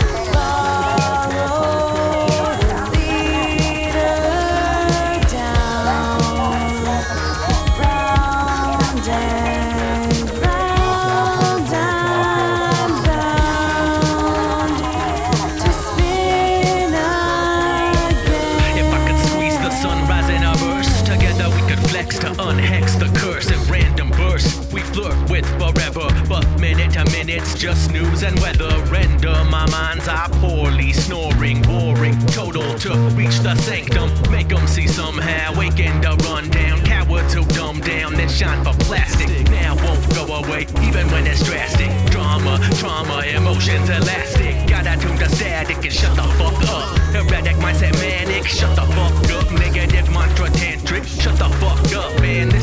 just news and weather. Render my mind's eye poorly, snoring, boring. Total to reach the sanctum, make 'em see somehow. Waking the run down, coward to dumb down, then shine for plastic. Now won't go away, even when it's drastic. Drama, trauma, emotions elastic. Gotta tune the static and shut the fuck up. Erratic mindset manic, shut the fuck up. Negative mantra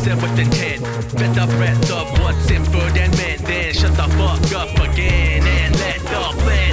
said with intent. Get the breath of what's inferred and meant. Then shut the fuck up again and let the planet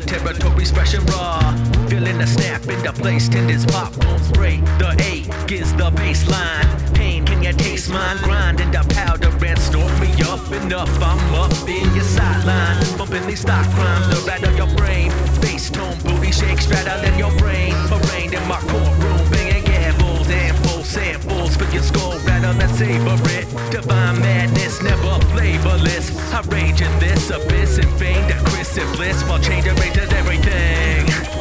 the fresh and raw. Feeling a snap into place, tendons pop, won't spray. The ache is the baseline. Pain, can you taste mine? Grind into powder and snort me up enough. I'm up in your sideline, bumping these stock crimes, the rattle your brain. Bass tone, booty shake, straddling your brain. Arraigned in my courtroom, samples for your skull rattle and savor it. Divine madness, never flavorless. I rage in this abyss and to Chris and bliss while changing races everything.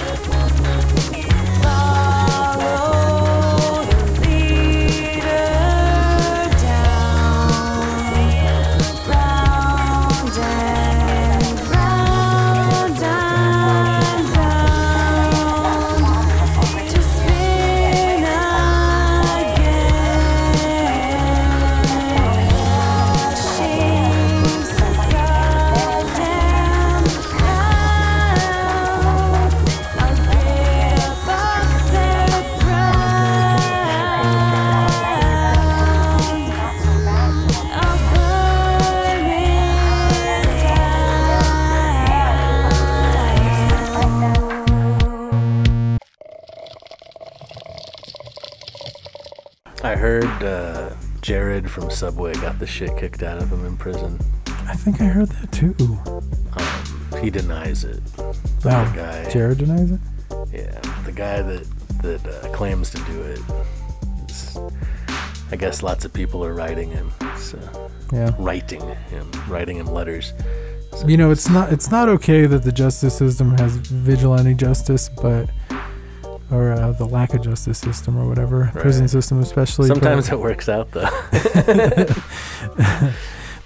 From Subway got the shit kicked out of him in prison. I think I heard that too. Um, he denies it. Oh, the guy, Jared denies it. yeah, the guy that that uh, claims to do it. I guess lots of people are writing him, so, Yeah. writing him, writing him letters. So You know, it's not it's not okay that the justice system has vigilante justice, but or uh, the lack of justice system or whatever prison system especially. sometimes it works out though.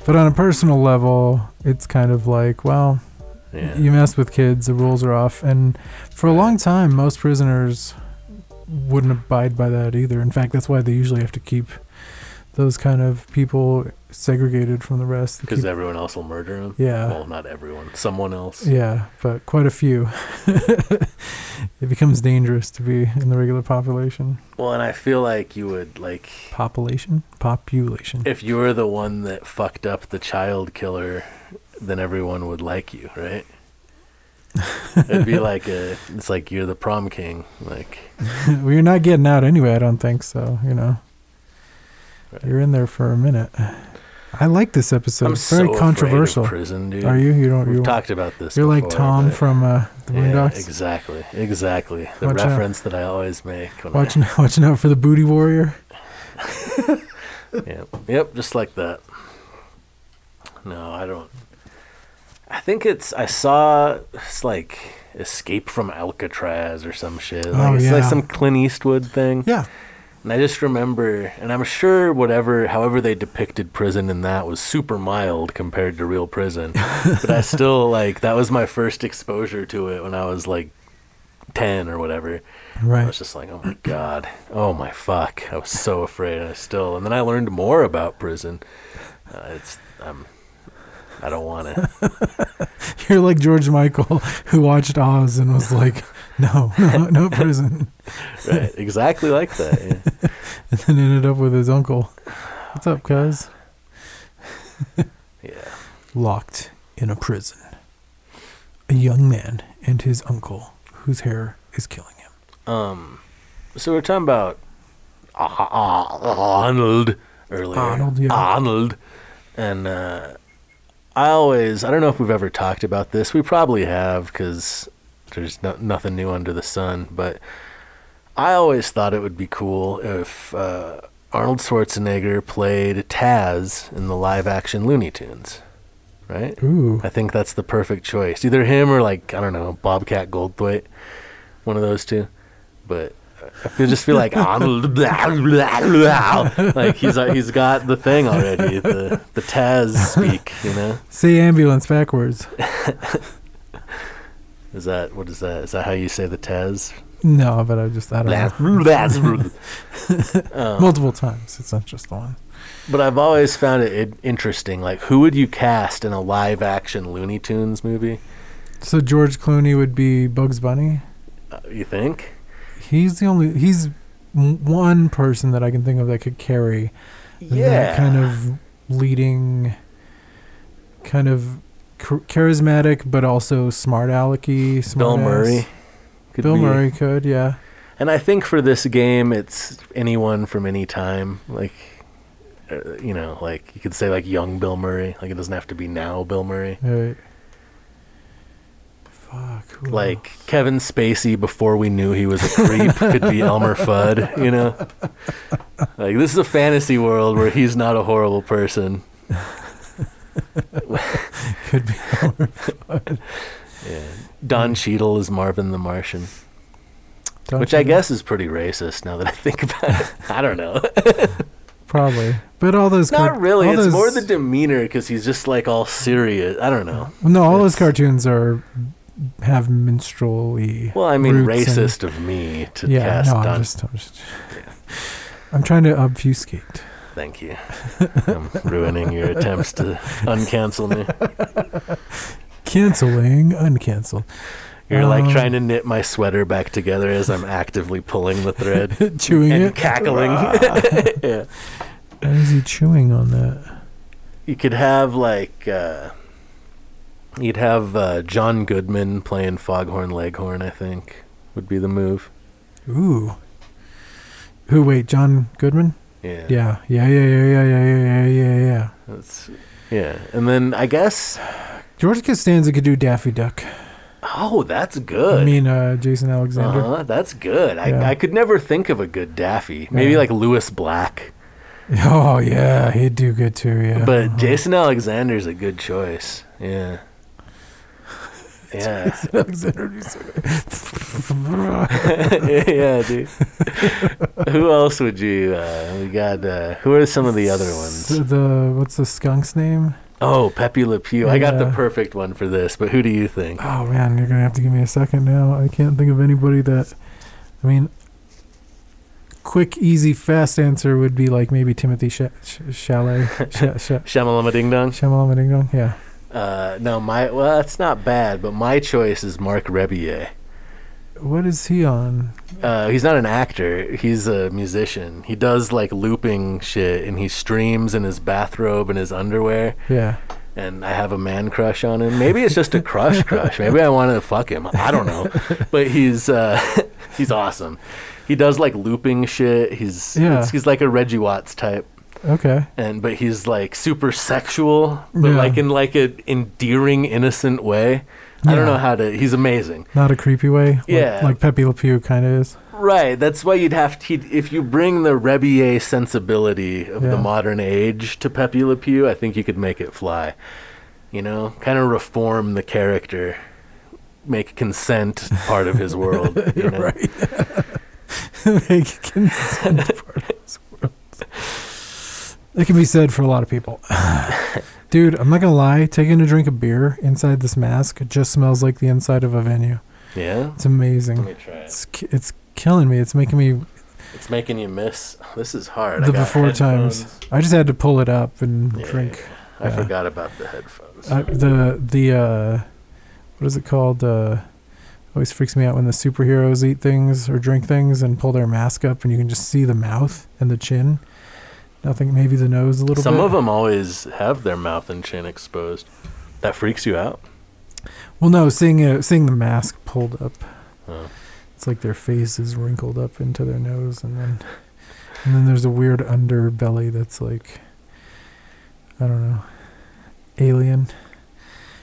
but on a personal level, it's kind of like, well, yeah. you mess with kids, the rules are off. And for a long time, most prisoners wouldn't abide by that either. In fact, that's why they usually have to keep those kind of people segregated from the rest. Because everyone else will murder them. Yeah. Well, not everyone. Someone else. yeah, but quite a few. it becomes dangerous to be in the regular population. Well, and I feel like you would like Population? Population. if you were the one that fucked up the child killer, then everyone would like you, right? It'd be like a, it's like you're the prom king, like well, you're not getting out anyway, I don't think so, you know. Right. You're in there for a minute. I like this episode. I'm it's very so controversial. Prison, dude. Are you? You don't. We've You, talked about this. you're like Tom but- from uh, the yeah, exactly, exactly. The Watch out. reference that I always make. When Watching, watching out for the booty warrior. Yep, yep, just like that. No, I don't. I think it's. I saw it's like Escape from Alcatraz or some shit. Like, Oh, it's yeah. like some Clint Eastwood thing. Yeah. And I just remember, and I'm sure whatever, however they depicted prison in that was super mild compared to real prison. but I still like that was my first exposure to it when I was like ten or whatever. Right. I was just like, oh my god, oh my fuck, I was so afraid. And I still, and then I learned more about prison. Uh, it's, I'm, I don't want to. You're like George Michael, who watched Oz and was like, "No, no, no prison," right, exactly like that. Yeah. and then ended up with his uncle. What's up, cuz? yeah. Locked in a prison. A young man and his uncle, whose hair is killing him. Um, so we're talking about Ah- Ah- Arnold earlier. Arnold, yeah. Arnold, and uh, I always I don't know if we've ever talked about this. We probably have because there's no, nothing new under the sun. But I always thought it would be cool if uh, Arnold Schwarzenegger played Taz in the live-action Looney Tunes. Right? Ooh, I think that's the perfect choice. Either him or like I don't know Bobcat Goldthwait, one of those two. But I feel just feel like I'm like he's uh, he's got the thing already, the the Taz speak. You know, Say ambulance backwards. is that what is that? Is that how you say the Taz? No, but I just I don't know. Um, Multiple times. It's not just one. But I've always found it interesting. Like, who would you cast in a live action Looney Tunes movie? So George Clooney would be Bugs Bunny. Uh, you think? He's the only. He's one person that I can think of that could carry that kind of leading, kind of char- charismatic, but also smart alecky. Bill smart ass. Murray. Could Bill be- Murray could, yeah. And I think for this game, it's anyone from any time. Like, uh, you know, like you could say like young Bill Murray. Like it doesn't have to be now Bill Murray. Right. Fuck. who Like Kevin Spacey before we knew he was a creep could be Elmer Fudd. You know, like this is a fantasy world where he's not a horrible person. could be. Elmer Fudd. Yeah. Don Cheadle is Marvin the Martian, Don't which you I guess is pretty racist now that I think about it. I don't know. probably. But all those Not car- really. all It's those- more the demeanor because he's just like all serious. I don't know. no. All those cartoons are have minstrel-y. Well, I mean, roots and- racist of me to Yeah, cast no, I'm Don. just, I'm just. I'm trying to obfuscate. Thank you. I'm ruining your attempts to uncancel me. Canceling, uncancel. You're like Um, trying to knit my sweater back together as I'm actively pulling the thread chewing and it. cackling. yeah. Why is he chewing on that? You could have like uh, you'd have uh, John Goodman playing Foghorn Leghorn. I think would be the move. Ooh. Who? Wait, John Goodman? Yeah. Yeah. Yeah, yeah, yeah, yeah, yeah, yeah, yeah, yeah, yeah. That's, yeah. And then I guess George Costanza could do Daffy Duck. oh, that's good. I mean, uh, Jason Alexander. Uh-huh, that's good. I, Yeah. I could never think of a good Daffy. Maybe Yeah. like Lewis Black. Oh yeah, he'd do good too. Yeah, But Uh-huh. Jason Alexander's a good choice. Yeah. Yeah. Alexander. yeah, dude. who else would you uh we got uh who are some of the other ones? The what's the skunk's name? Oh, Pepe Le Pew. I got the perfect one for this, but who do you think? Oh man, you're gonna have to give me a second now. I can't think of anybody that. I mean, quick, easy, fast answer would be like maybe Timothy Sh- Sh- Chalamet. Sh- Sh- Shamalama Ding Dong? Shamalama Ding Dong. Yeah. Uh no, my well that's not bad, but my choice is Marc Rebillet. What is he on? Uh, he's not an actor. He's a musician. He does like looping shit, and he streams in his bathrobe and his underwear. Yeah. And I have a man crush on him. Maybe it's just a crush crush. Maybe I want to fuck him. I don't know. But he's uh, he's awesome. He does like looping shit. He's Yeah. he's like a Reggie Watts type, Okay. and but he's like super sexual, but Yeah. like in like a endearing, innocent way. I don't know how to. He's amazing. Not a creepy way. Like, Yeah. Like Pepe Le Pew kind of is. Right. That's why you'd have to. If you bring the Rebillet sensibility of Yeah. the modern age to Pepe Le Pew, I think you could make it fly. You know, kind of reform the character, make consent part of his world. You know? right. Make consent part of this world. It can be said for a lot of people. Dude, I'm not gonna lie. Taking a drink of beer inside this mask just smells like the inside of a venue. Yeah. It's amazing. Let me try it. It's it's killing me. It's making me It's making you miss. This is hard. I the before times. I just had to pull it up and Yeah, drink. I yeah. forgot about the headphones. I, the the uh, what is it called? Uh, always freaks me out when the superheroes eat things or drink things and pull their mask up and you can just see the mouth and the chin. Nothing, maybe the nose a little Some bit. of them always have their mouth and chin exposed. That freaks you out. Well, no, seeing it, seeing the mask pulled up, Oh. it's like their face is wrinkled up into their nose, and then and then there's a weird underbelly that's like I don't know, alien,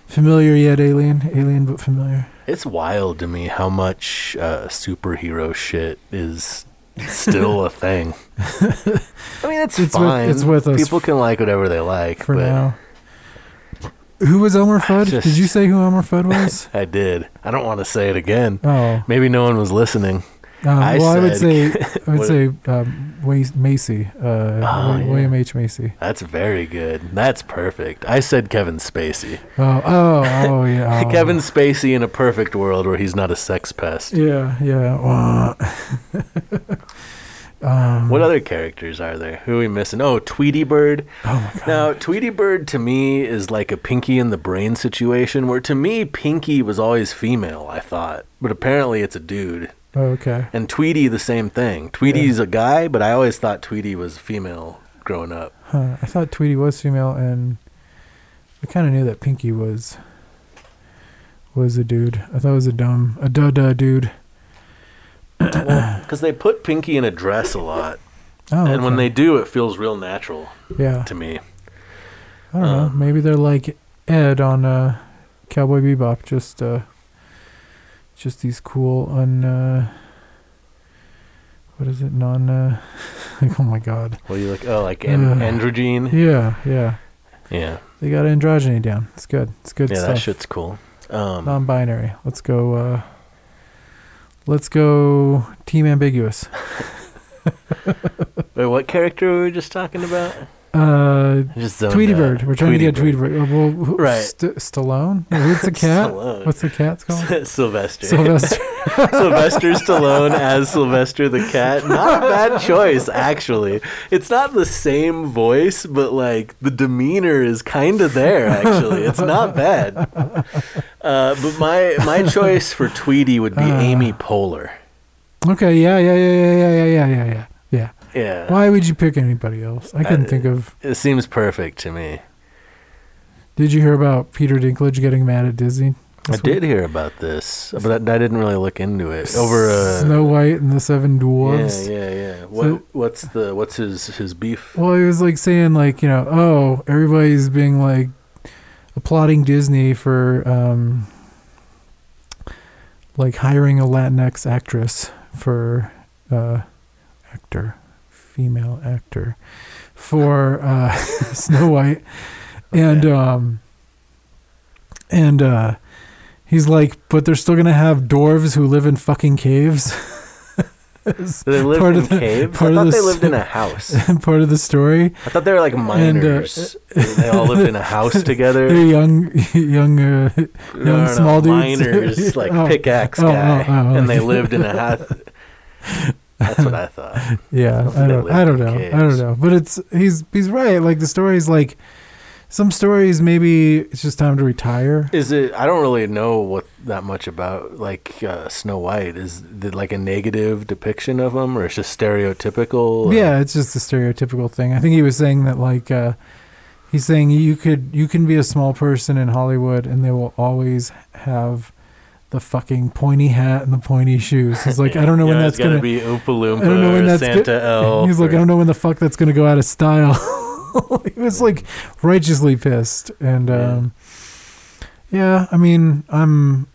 familiar yet alien, alien but familiar. It's wild to me how much uh, superhero shit is still a thing. I mean, it's, It's with- fine. it's with us People can like whatever they like. for but now. Who was Elmer Fudd? Did you say who Elmer Fudd was? I did. I don't want to say it again. oh, Maybe no one was listening. Um, I well, I would say I would say um, Macy, uh, Oh, Wi- yeah. William H Macy. That's very good. That's perfect. I said Kevin Spacey. Oh, oh, oh, yeah. oh. Kevin Spacey in a perfect world where he's not a sex pest. Yeah, yeah. Um, What other characters are there? Who are we missing? Oh, Tweety Bird. Oh my god. Now, Tweety Bird to me is like a Pinky in the Brain situation, where to me, Pinky was always female, I thought. But apparently it's a dude. Oh, okay. And Tweety, the same thing. Tweety's a guy, but I always thought Tweety was female growing up. Huh. I thought Tweety was female, and I kind of knew that Pinky was was a dude. I thought it was a dumb, a duh duh dude. Because they put Pinky in a dress a lot. Oh, And when they do, it feels real natural yeah, to me. I don't know. um, Maybe they're like Ed on uh, Cowboy Bebop, just uh, just these cool un. Uh, what is it? Non. Uh, like, oh my god. What do you like? Oh, like an- Ugh. androgyne? Yeah, yeah. Yeah. They got androgyny down. It's good. It's good stuff. Yeah, stuff. that shit's cool. Um, Non-binary. Let's go. Uh, let's go. Team ambiguous. wait, what character were we just talking about? Uh, Tweety out. Bird. We're trying to get Tweety Bird. Bird. Uh, well, who- Right. St- Stallone. Who's the cat? Stallone. What's the cat's called? Sylvester. Sylvester. Sylvester Stallone as Sylvester the cat. Not a bad choice, actually. It's not the same voice, but like the demeanor is kind of there. Actually, it's not bad. Uh, but my my choice for Tweety would be Ah. Amy Poehler. Okay. Yeah. Yeah. Yeah. Yeah. Yeah. Yeah. Yeah. Yeah. Yeah. Why would you pick anybody else? I couldn't I- think of. it seems perfect to me. Did you hear about Peter Dinklage getting mad at Disney? I this did hear about this, but I, I didn't really look into it. Over uh, Snow White and the Seven Dwarfs. Yeah, yeah, yeah. What So- what's the what's his his beef? Well, he was like saying like you know, oh, everybody's being like applauding Disney for um like hiring a Latinx actress for uh actor, female actor for uh Snow White, and Okay. um and uh he's like, but they're still gonna have dwarves who live in fucking caves. Do they live part in of the- caves? Part of thought the they lived in a house. part of the story. I thought they were like uh, miners. they all lived in a house together. They're young, young, uh, No, no, no, small dudes. miners, like Oh. pickaxe Oh, oh, guy, oh, and they lived in a house. That's what I thought. yeah. I don't, I don't know, I don't know. But it's he's he's right. Like the story's like some stories. Maybe it's just time to retire. Is it? I don't really know what that much about like uh, Snow White. Is it like a negative depiction of him, or it's just stereotypical? Yeah, it's just a stereotypical thing. I think he was saying that like uh, he's saying you could you can be a small person in Hollywood and they will always have the fucking pointy hat and the pointy shoes. He's like, I don't know when that's gonna gonna be Oompa Loompa I don't know when that's Santa go- Elf. He's like, I don't know when the fuck that's gonna go out of style. he was like righteously pissed, and Yeah. um, yeah, I mean, I'm.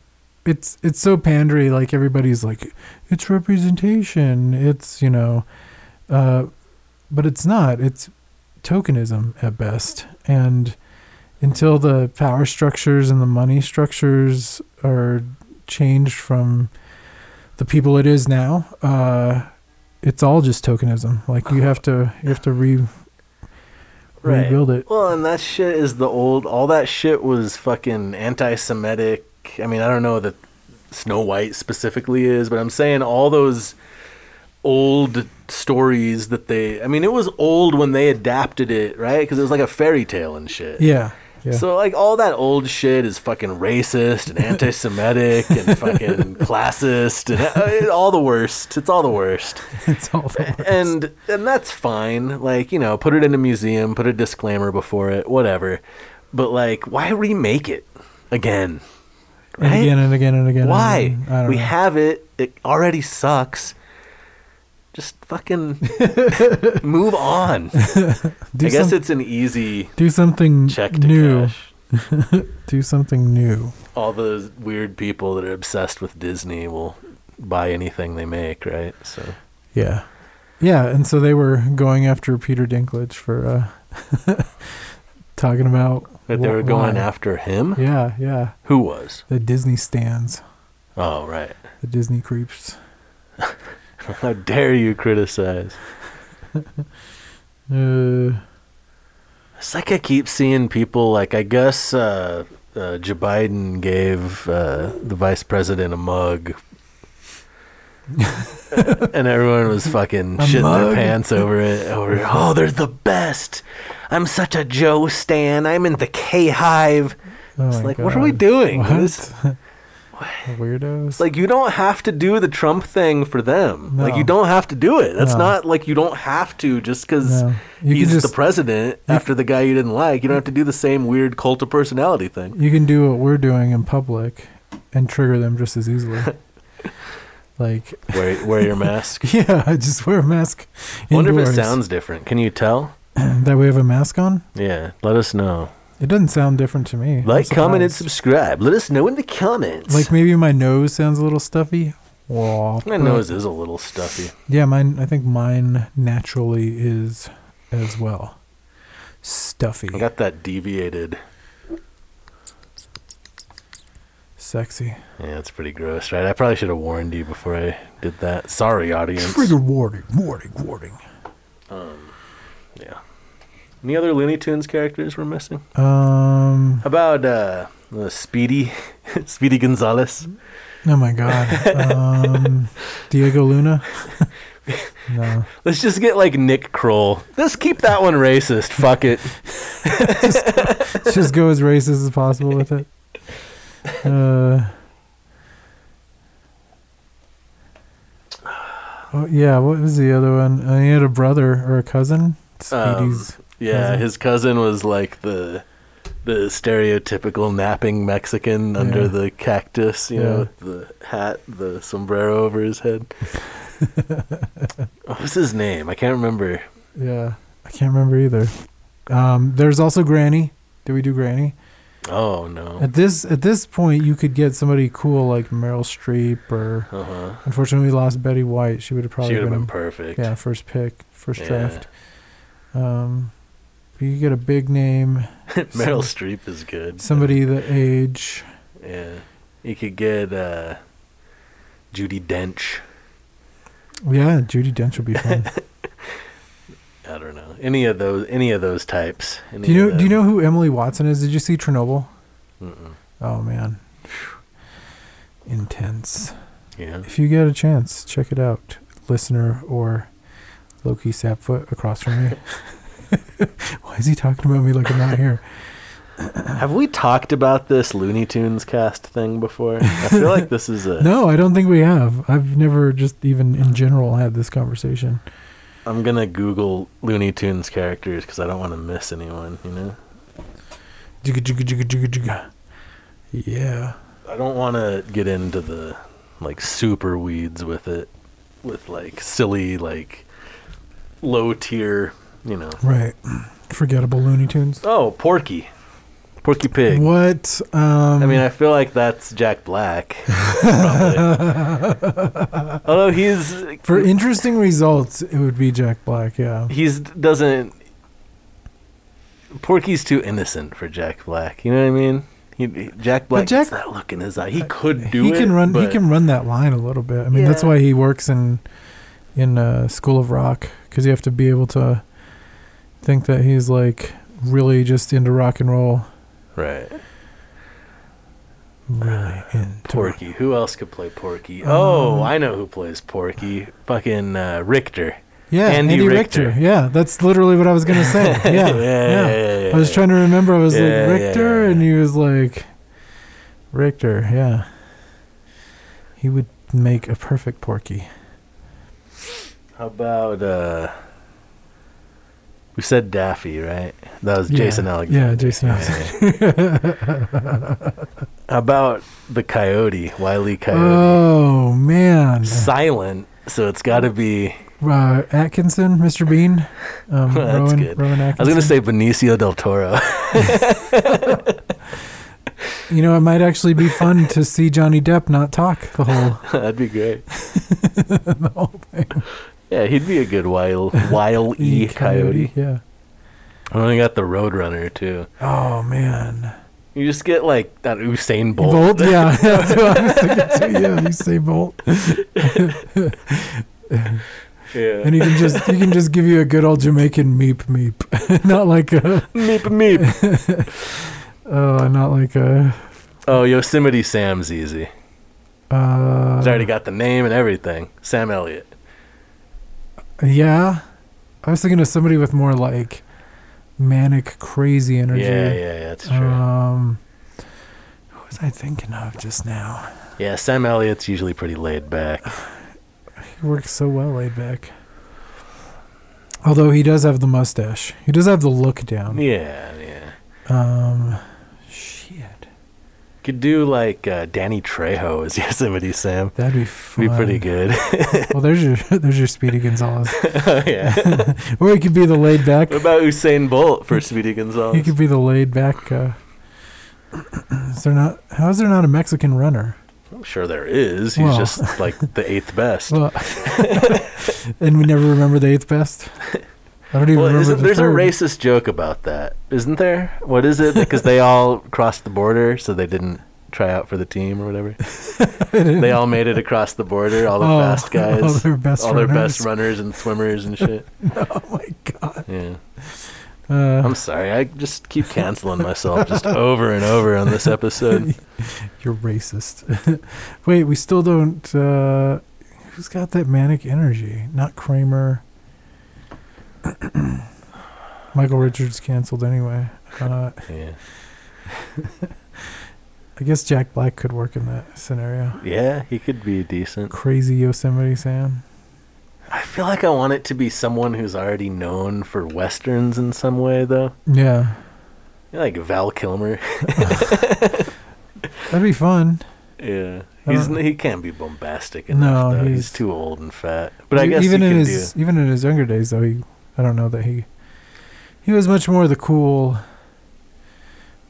It's it's so pandery. Like everybody's like, it's representation. It's you know, uh, but it's not. It's tokenism at best, and until the power structures and the money structures are changed from the people it is now, uh, it's all just tokenism. Like you have to you have to re Right. rebuild it. Well, and that shit is the old. All that shit was fucking anti-Semitic. I mean, I don't know that Snow White specifically is, but I'm saying all those old stories that they. I mean, it was old when they adapted it, right? Because it was like a fairy tale and shit. Yeah. Yeah. So like all that old shit is fucking racist and anti-Semitic and fucking classist and uh, all the worst. It's all the worst it's all the worst. and and that's fine. Like you know, put it in a museum, put a disclaimer before it, whatever. But like, why remake it again? And Right? again and again and again. and Why? again. I don't We know. have it. It already sucks. Just fucking move on. I guess some- it's an easy do something check to new. cash. Do something new. All those weird people that are obsessed with Disney will buy anything they make, right? So Yeah. Yeah, and so they were going after Peter Dinklage for uh talking about but they wh- were going why. after him. Yeah, yeah. Who was? The Disney stands. Oh, right. The Disney creeps. How dare you criticize? Uh, It's like I keep seeing people like I guess uh, uh, Joe Biden gave uh, the vice president a mug, and everyone was fucking A shitting mug? their pants over it. Over oh, they're the best. I'm such a Joe stan. I'm in the K Hive. oh It's like, what are we doing? What? This- Weirdos. It's like you don't have to do the Trump thing for them. Like you don't have to do it. That's No. not like you don't have to just because No. You he's just the president after the guy you didn't like. You don't have to do the same weird cult of personality thing. you can do what we're doing in public and trigger them just as easily. like, Wear wear your mask. yeah, I just wear a mask. Wonder if it sounds different. Can you tell? that we have a mask on. Yeah, let us know. It doesn't sound different to me. Like, comment, and subscribe. Let us know in the comments. Like maybe my nose sounds a little stuffy. Whoa, my nose is a little stuffy. Yeah, mine. I think mine naturally is as well. Stuffy, I got that deviated. sexy. Yeah, it's pretty gross, right? I probably should have warned you before I did that. Sorry, audience. Trigger warning, warning, warning. Um, Yeah. Any other Looney Tunes characters we're missing? Um. How about uh, uh Speedy, Speedy Gonzales? Oh my god. Um. Diego Luna. no. Let's just get like Nick Kroll. Let's keep that one racist. Fuck it. Let's just go as racist as possible with it. Uh. Oh, yeah, what was the other one? Uh, he had a brother or a cousin. Speedy's. Yeah, Cousin. his cousin was like the the stereotypical napping Mexican under Yeah. the cactus, you Yeah. know, the hat, the sombrero over his head. what was his name? I can't remember. yeah, I can't remember either. Um, there's also Granny. Did we do Granny? Oh no. At this at this point, you could get somebody cool like Meryl Streep, or Uh huh. unfortunately, we lost Betty White. She would have probably She been, been perfect. yeah first pick, first Yeah. draft. Um, you could get a big name, Meryl Streep is good. somebody the age. Yeah. You could get uh Judi Dench. Yeah, Judi Dench would be fun. I don't know. Any of those any of those types. Do you know? Do you know who Emily Watson is? Did you see Chernobyl? Mm-mm. Oh man, intense. Yeah. If you get a chance, check it out, listener or Lowki Sapfoot across from me. Why is he talking about me like I'm not here? Have we talked about this Looney Tunes cast thing before? I feel like this is a. No, I don't think we have. I've never just even in general had this conversation. I'm gonna Google Looney Tunes characters because I don't want to miss anyone. You know, Jigga jigga jigga jigga jigga. Yeah. I don't want to get into the like super weeds with it, with like silly like low tier. You know. Right. Forgettable Looney Tunes. Oh, Porky, Porky Pig. What? Um, I mean, I feel like that's Jack Black. probably. Although he's for interesting results, it would be Jack Black. Yeah. he's doesn't. Porky's too innocent for Jack Black. You know what I mean? He, he- Jack Black Jack- gets that look in his eye. He could do he it. can run. He can run that line a little bit. I mean, that's why he works in in uh, School of Rock because you have to be able to think that he's like really just into rock and roll. Right. Really into Porky. Who else could play Porky? Um, oh, I know who plays Porky. Fucking uh, Richter. Yeah, Andy Andy, Richter. Richter. Yeah, that's literally what I was gonna say. Yeah, Yeah, yeah. yeah, yeah, I was trying to remember. I was like Richter, and he was like Richter. Yeah, he would make a perfect Porky. How about uh we said Daffy, right? That was Yeah. Jason Alexander. Yeah, Jason How about the coyote, Wiley Coyote? Oh man, Silent, so it's got to be. uh, Atkinson, Mr. Bean, um, That's Rowan, good. Rowan Atkinson. I was gonna say Benicio del Toro. you know, it might actually be fun to see Johnny Depp not talk the whole That'd be great. the whole thing. Yeah, he'd be a good wild, wild e coyote. Yeah. I only got the Roadrunner too. Oh man. You just get like that Usain Bolt. Bolt, yeah, that's what I was thinking too. Yeah, say Bolt. Yeah. And he can just he can just give you a good old Jamaican meep meep, not like a meep meep. oh, not like a Oh, Yosemite Sam's easy. uh. He's already got the name and everything. Sam Elliott. Yeah, I was thinking of somebody with more like manic, crazy energy. Yeah, yeah, yeah, that's true. Um, who was I thinking of just now? yeah, Sam Elliott's usually pretty laid back. He works so well laid back. Although he does have the mustache, he does have the look down. Yeah, yeah. Um, Could do like uh, Danny Trejo as Yosemite Sam. that'd be Be pretty good. Well, there's your there's your Speedy Gonzales, oh, yeah. or he could be the laid back. What about Usain Bolt for Speedy Gonzales? He could be the laid back. Uh, is there not? How is there not a Mexican runner? I'm sure there is. He's Well. just like the eighth best. Well, and we never remember the eighth best. I don't even Well, remember the there's third. a racist joke about that, isn't there? What is it? Because they all crossed the border, so they didn't try out for the team or whatever. they all made it across the border, all the Oh, fast guys, all their best all their best runners. runners and swimmers and shit. Oh my god! Yeah, Uh, I'm sorry. I just keep canceling myself just over and over on this episode. you're racist. Wait, we still don't. Uh, who's got that manic energy? Not Kramer. Michael Richards canceled anyway. Uh, Yeah, I guess Jack Black could work in that scenario. yeah, he could be decent. Crazy Yosemite Sam. I feel like I want it to be someone who's already known for westerns in some way, though. Yeah, Like Val Kilmer. that'd be fun. Yeah, he's he can't be bombastic No, enough. though. he's, he's- too old and fat. But I guess even in his even in his younger days, though, he I don't know that he he was much more the cool,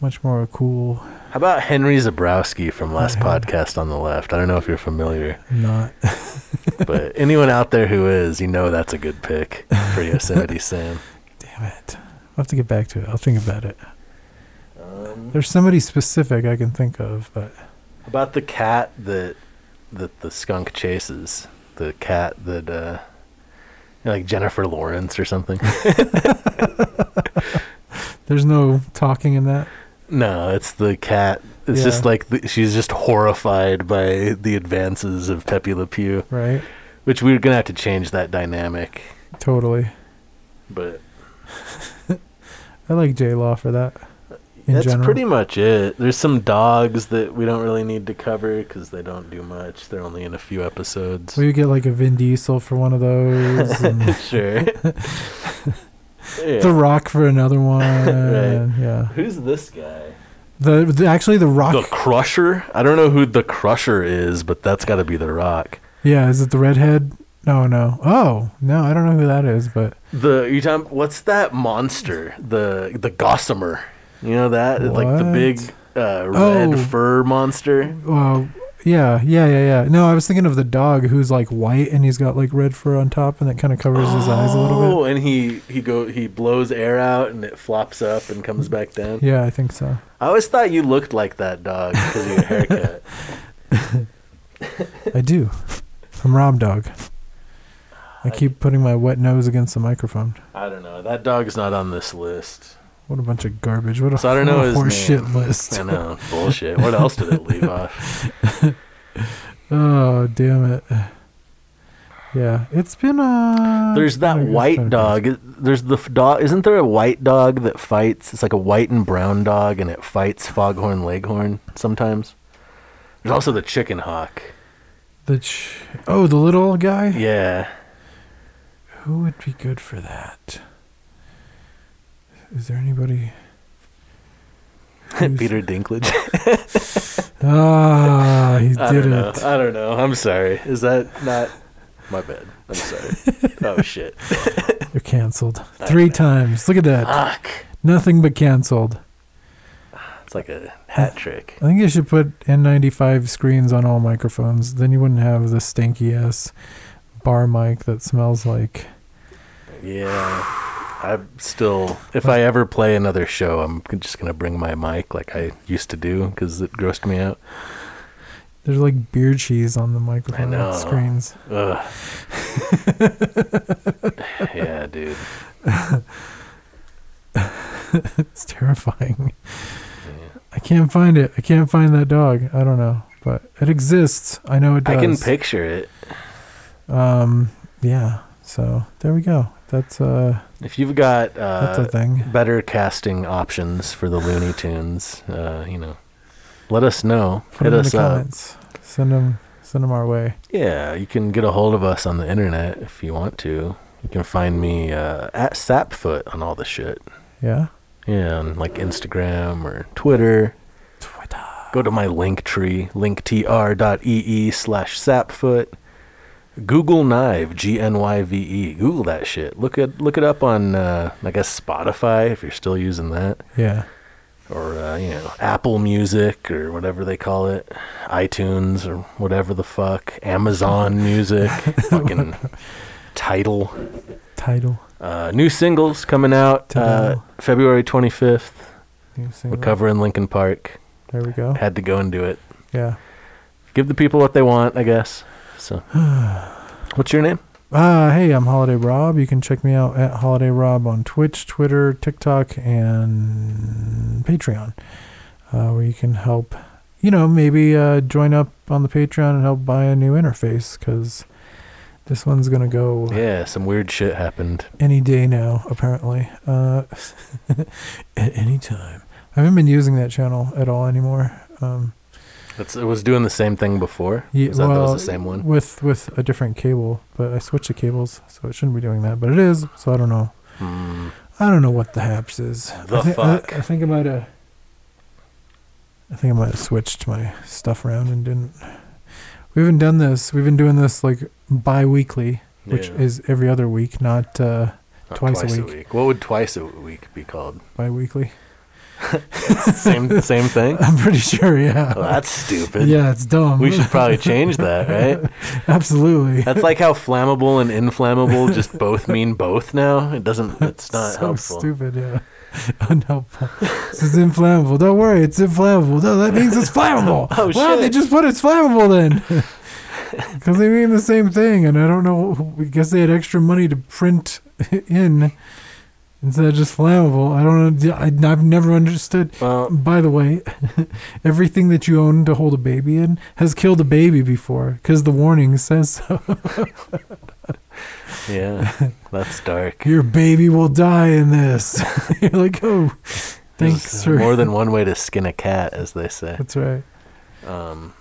much more a cool. How about Henry Zebrowski from last Yeah. podcast on the left? I don't know if you're familiar, Not but anyone out there who is, you know that's a good pick for Yosemite Sam. damn it. I'll have to get back to it. I'll think about it. Um, There's somebody specific I can think of, but about the cat that that the skunk chases? The cat that uh, like Jennifer Lawrence or something. there's no talking in that. No, it's the cat. It's Yeah. just like the, she's just horrified by the advances of Pepe Le Pew, Right? which we're gonna have to change that dynamic. Totally. But I like J Law for that. In that's general. pretty much it. There's some dogs that we don't really need to cover because they don't do much. They're only in a few episodes. Well, you get like a Vin Diesel for one of those, sure. yeah. The Rock for another one. Right. Yeah. Who's this guy? The, the actually the Rock. The Crusher. I don't know who the Crusher is, but that's got to be the Rock. Yeah, is it the redhead? No, no. Oh, no, I don't know who that is, but The you talking? What's that monster? The the Gossamer. You know that like the What? big uh, red Oh. fur monster. well, yeah, yeah, yeah, yeah. No, I was thinking of the dog who's like white and he's got like red fur on top and that kind of covers his eyes a little bit. Oh, and he he go he blows air out and it flops up and comes back down. Yeah, I think so. I always thought you looked like that dog because of your haircut. I do. I'm Rob Dog. I keep putting my wet nose against the microphone. I don't know. That dog's not on this list. What a bunch of garbage. What a, So I don't know his horse name. shit list. I know bullshit. What else did it leave off? Oh, damn it. Yeah, it's been uh There's that white dog. There's the dog. Isn't there a white dog that fights? It's like a white and brown dog, and it fights foghorn leghorn sometimes. There's also the chicken hawk. The ch- oh, the little guy. Yeah. Who would be good for that? Is there anybody? Peter Dinklage. Ah, he I did it. I don't know. I'm sorry. Is that not my bad? I'm sorry. oh shit. You're canceled three times. Look at that. Fuck. Nothing but canceled. It's like a hat trick. I think you should put N95 screens on all microphones. Then you wouldn't have the stinky ass bar mic that smells like. Yeah. I'm still. If I ever play another show, I'm just gonna bring my mic like I used to do because it grossed me out. There's like beer cheese on the microphone know. screens. Ugh. yeah, dude. It's terrifying. I can't find it. I can't find that dog. I don't know, but it exists. I know it does. I can picture it. Um, yeah. So there we go. That's uh, If you've got uh that's a thing. better casting options for the Looney Tunes, uh, you know, let us know. Put Hit them in us the up. comments. Send them. Send them our way. Yeah, you can get a hold of us on the internet if you want to. You can find me uh, at Sapfoot on all the shit. Yeah. Yeah, on like Instagram or Twitter. Twitter. Go to my link tree, linktr.ee slash sapfoot. Google GNYVE, G N Y V E. Google that shit. Look it look it up on uh, I guess Spotify if you're still using that, Yeah. or uh, you know Apple Music or whatever they call it, iTunes or whatever the fuck, Amazon Music, fucking Tidal. Tidal. Uh, new singles coming out uh, February 25th. New We're covering Linkin Park. There we go. Had to go and do it. Yeah. Give the people what they want, I guess. So, what's your name? Uh, hey, I'm Holiday Rob. You can check me out at Holiday Rob on Twitch, Twitter, TikTok, and Patreon, uh, where you can help, you know, maybe uh, join up on the Patreon and help buy a new interface because this one's going to go Yeah, some weird shit happened. any day now, apparently. Uh, at any time. I haven't been using that channel at all anymore. Um, It's, it was doing the same thing before. Yeah, was that, that well, was the same one? with with a different cable, but I switched the cables, so it shouldn't be doing that. But it is, so I don't know. Hmm. I don't know what the haps is. The I thi- fuck? I, I think I might have. I think I might have switched my stuff around and didn't. We haven't done this. We've been doing this like bi-weekly, which Yeah. is every other week, not uh, Not twice a week. What would twice a week be called? bi-weekly. same same thing. I'm pretty sure. Yeah. Well, that's stupid. yeah, it's dumb. We should probably change that, right? Absolutely. That's like how flammable and inflammable just both mean both now. It doesn't. It's not so helpful. stupid, yeah. Unhelpful. This is inflammable. Don't worry, it's inflammable. No, that means it's flammable. Oh, Why don't they just put it's flammable then? Because they mean the same thing, and I don't know. I guess they had extra money to print in instead of just flammable. I don't know. I, I've never understood. Well, By the way, everything that you own to hold a baby in has killed a baby before because the warning says so. yeah, that's dark. Your baby will die in this. You're like, oh, thanks, There's sir. more than one way to skin a cat, as they say. That's right. Um,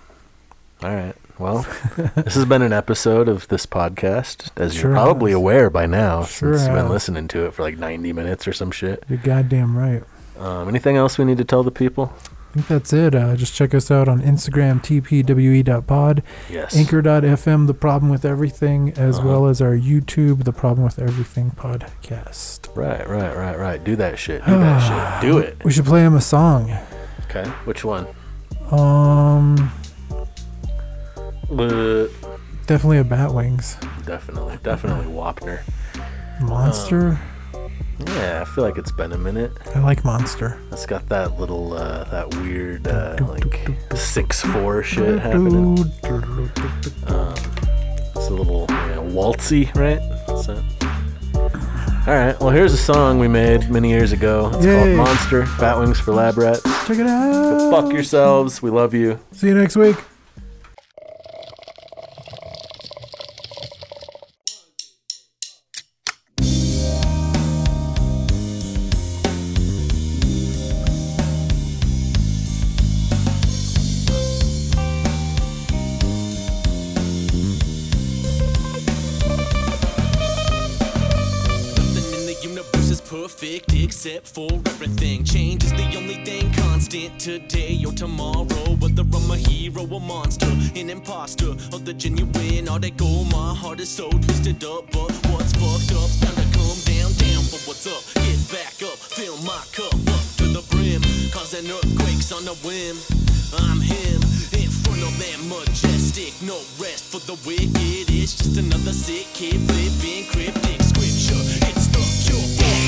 all right. Well, this has been an episode of this podcast, as Sure you're probably has. aware by now, Sure since you've been has. listening to it for like 90 minutes or some shit. You're goddamn right. Um, anything else we need to tell the people? I think that's it. Uh, just check us out on Instagram, tpwe.pod, Yes. anchor.fm, The Problem With Everything, as Uh-huh. well as our YouTube, The Problem With Everything podcast. Right, right, right, right. Do that shit. Do that shit. Do it. We should play him a song. Okay. Which one? Um, Uh, definitely a Bat Wings. definitely, definitely Wapner. Monster? Yeah, I feel like it's been a minute. I like Monster. It's got that little, uh, that weird, uh, like six four shit happening. Um, it's a little yeah, waltzy, right? So, all right. Well, here's a song we made many years ago. It's Yay. called Monster. Bat Wings for Lab Rats. Check it out. Fuck yourselves. We love you. See you next week. Except for everything. Change is the only thing constant today or tomorrow. Whether I'm a hero a monster, an imposter, or the genuine article. My heart is so twisted up, but what's fucked up's time to come down, down. But what's up? Get back up, fill my cup up to the brim, causing earthquakes on a whim. I'm him in front of that majestic, no rest for the wicked. It's just another sick kid flipping cryptic scripture.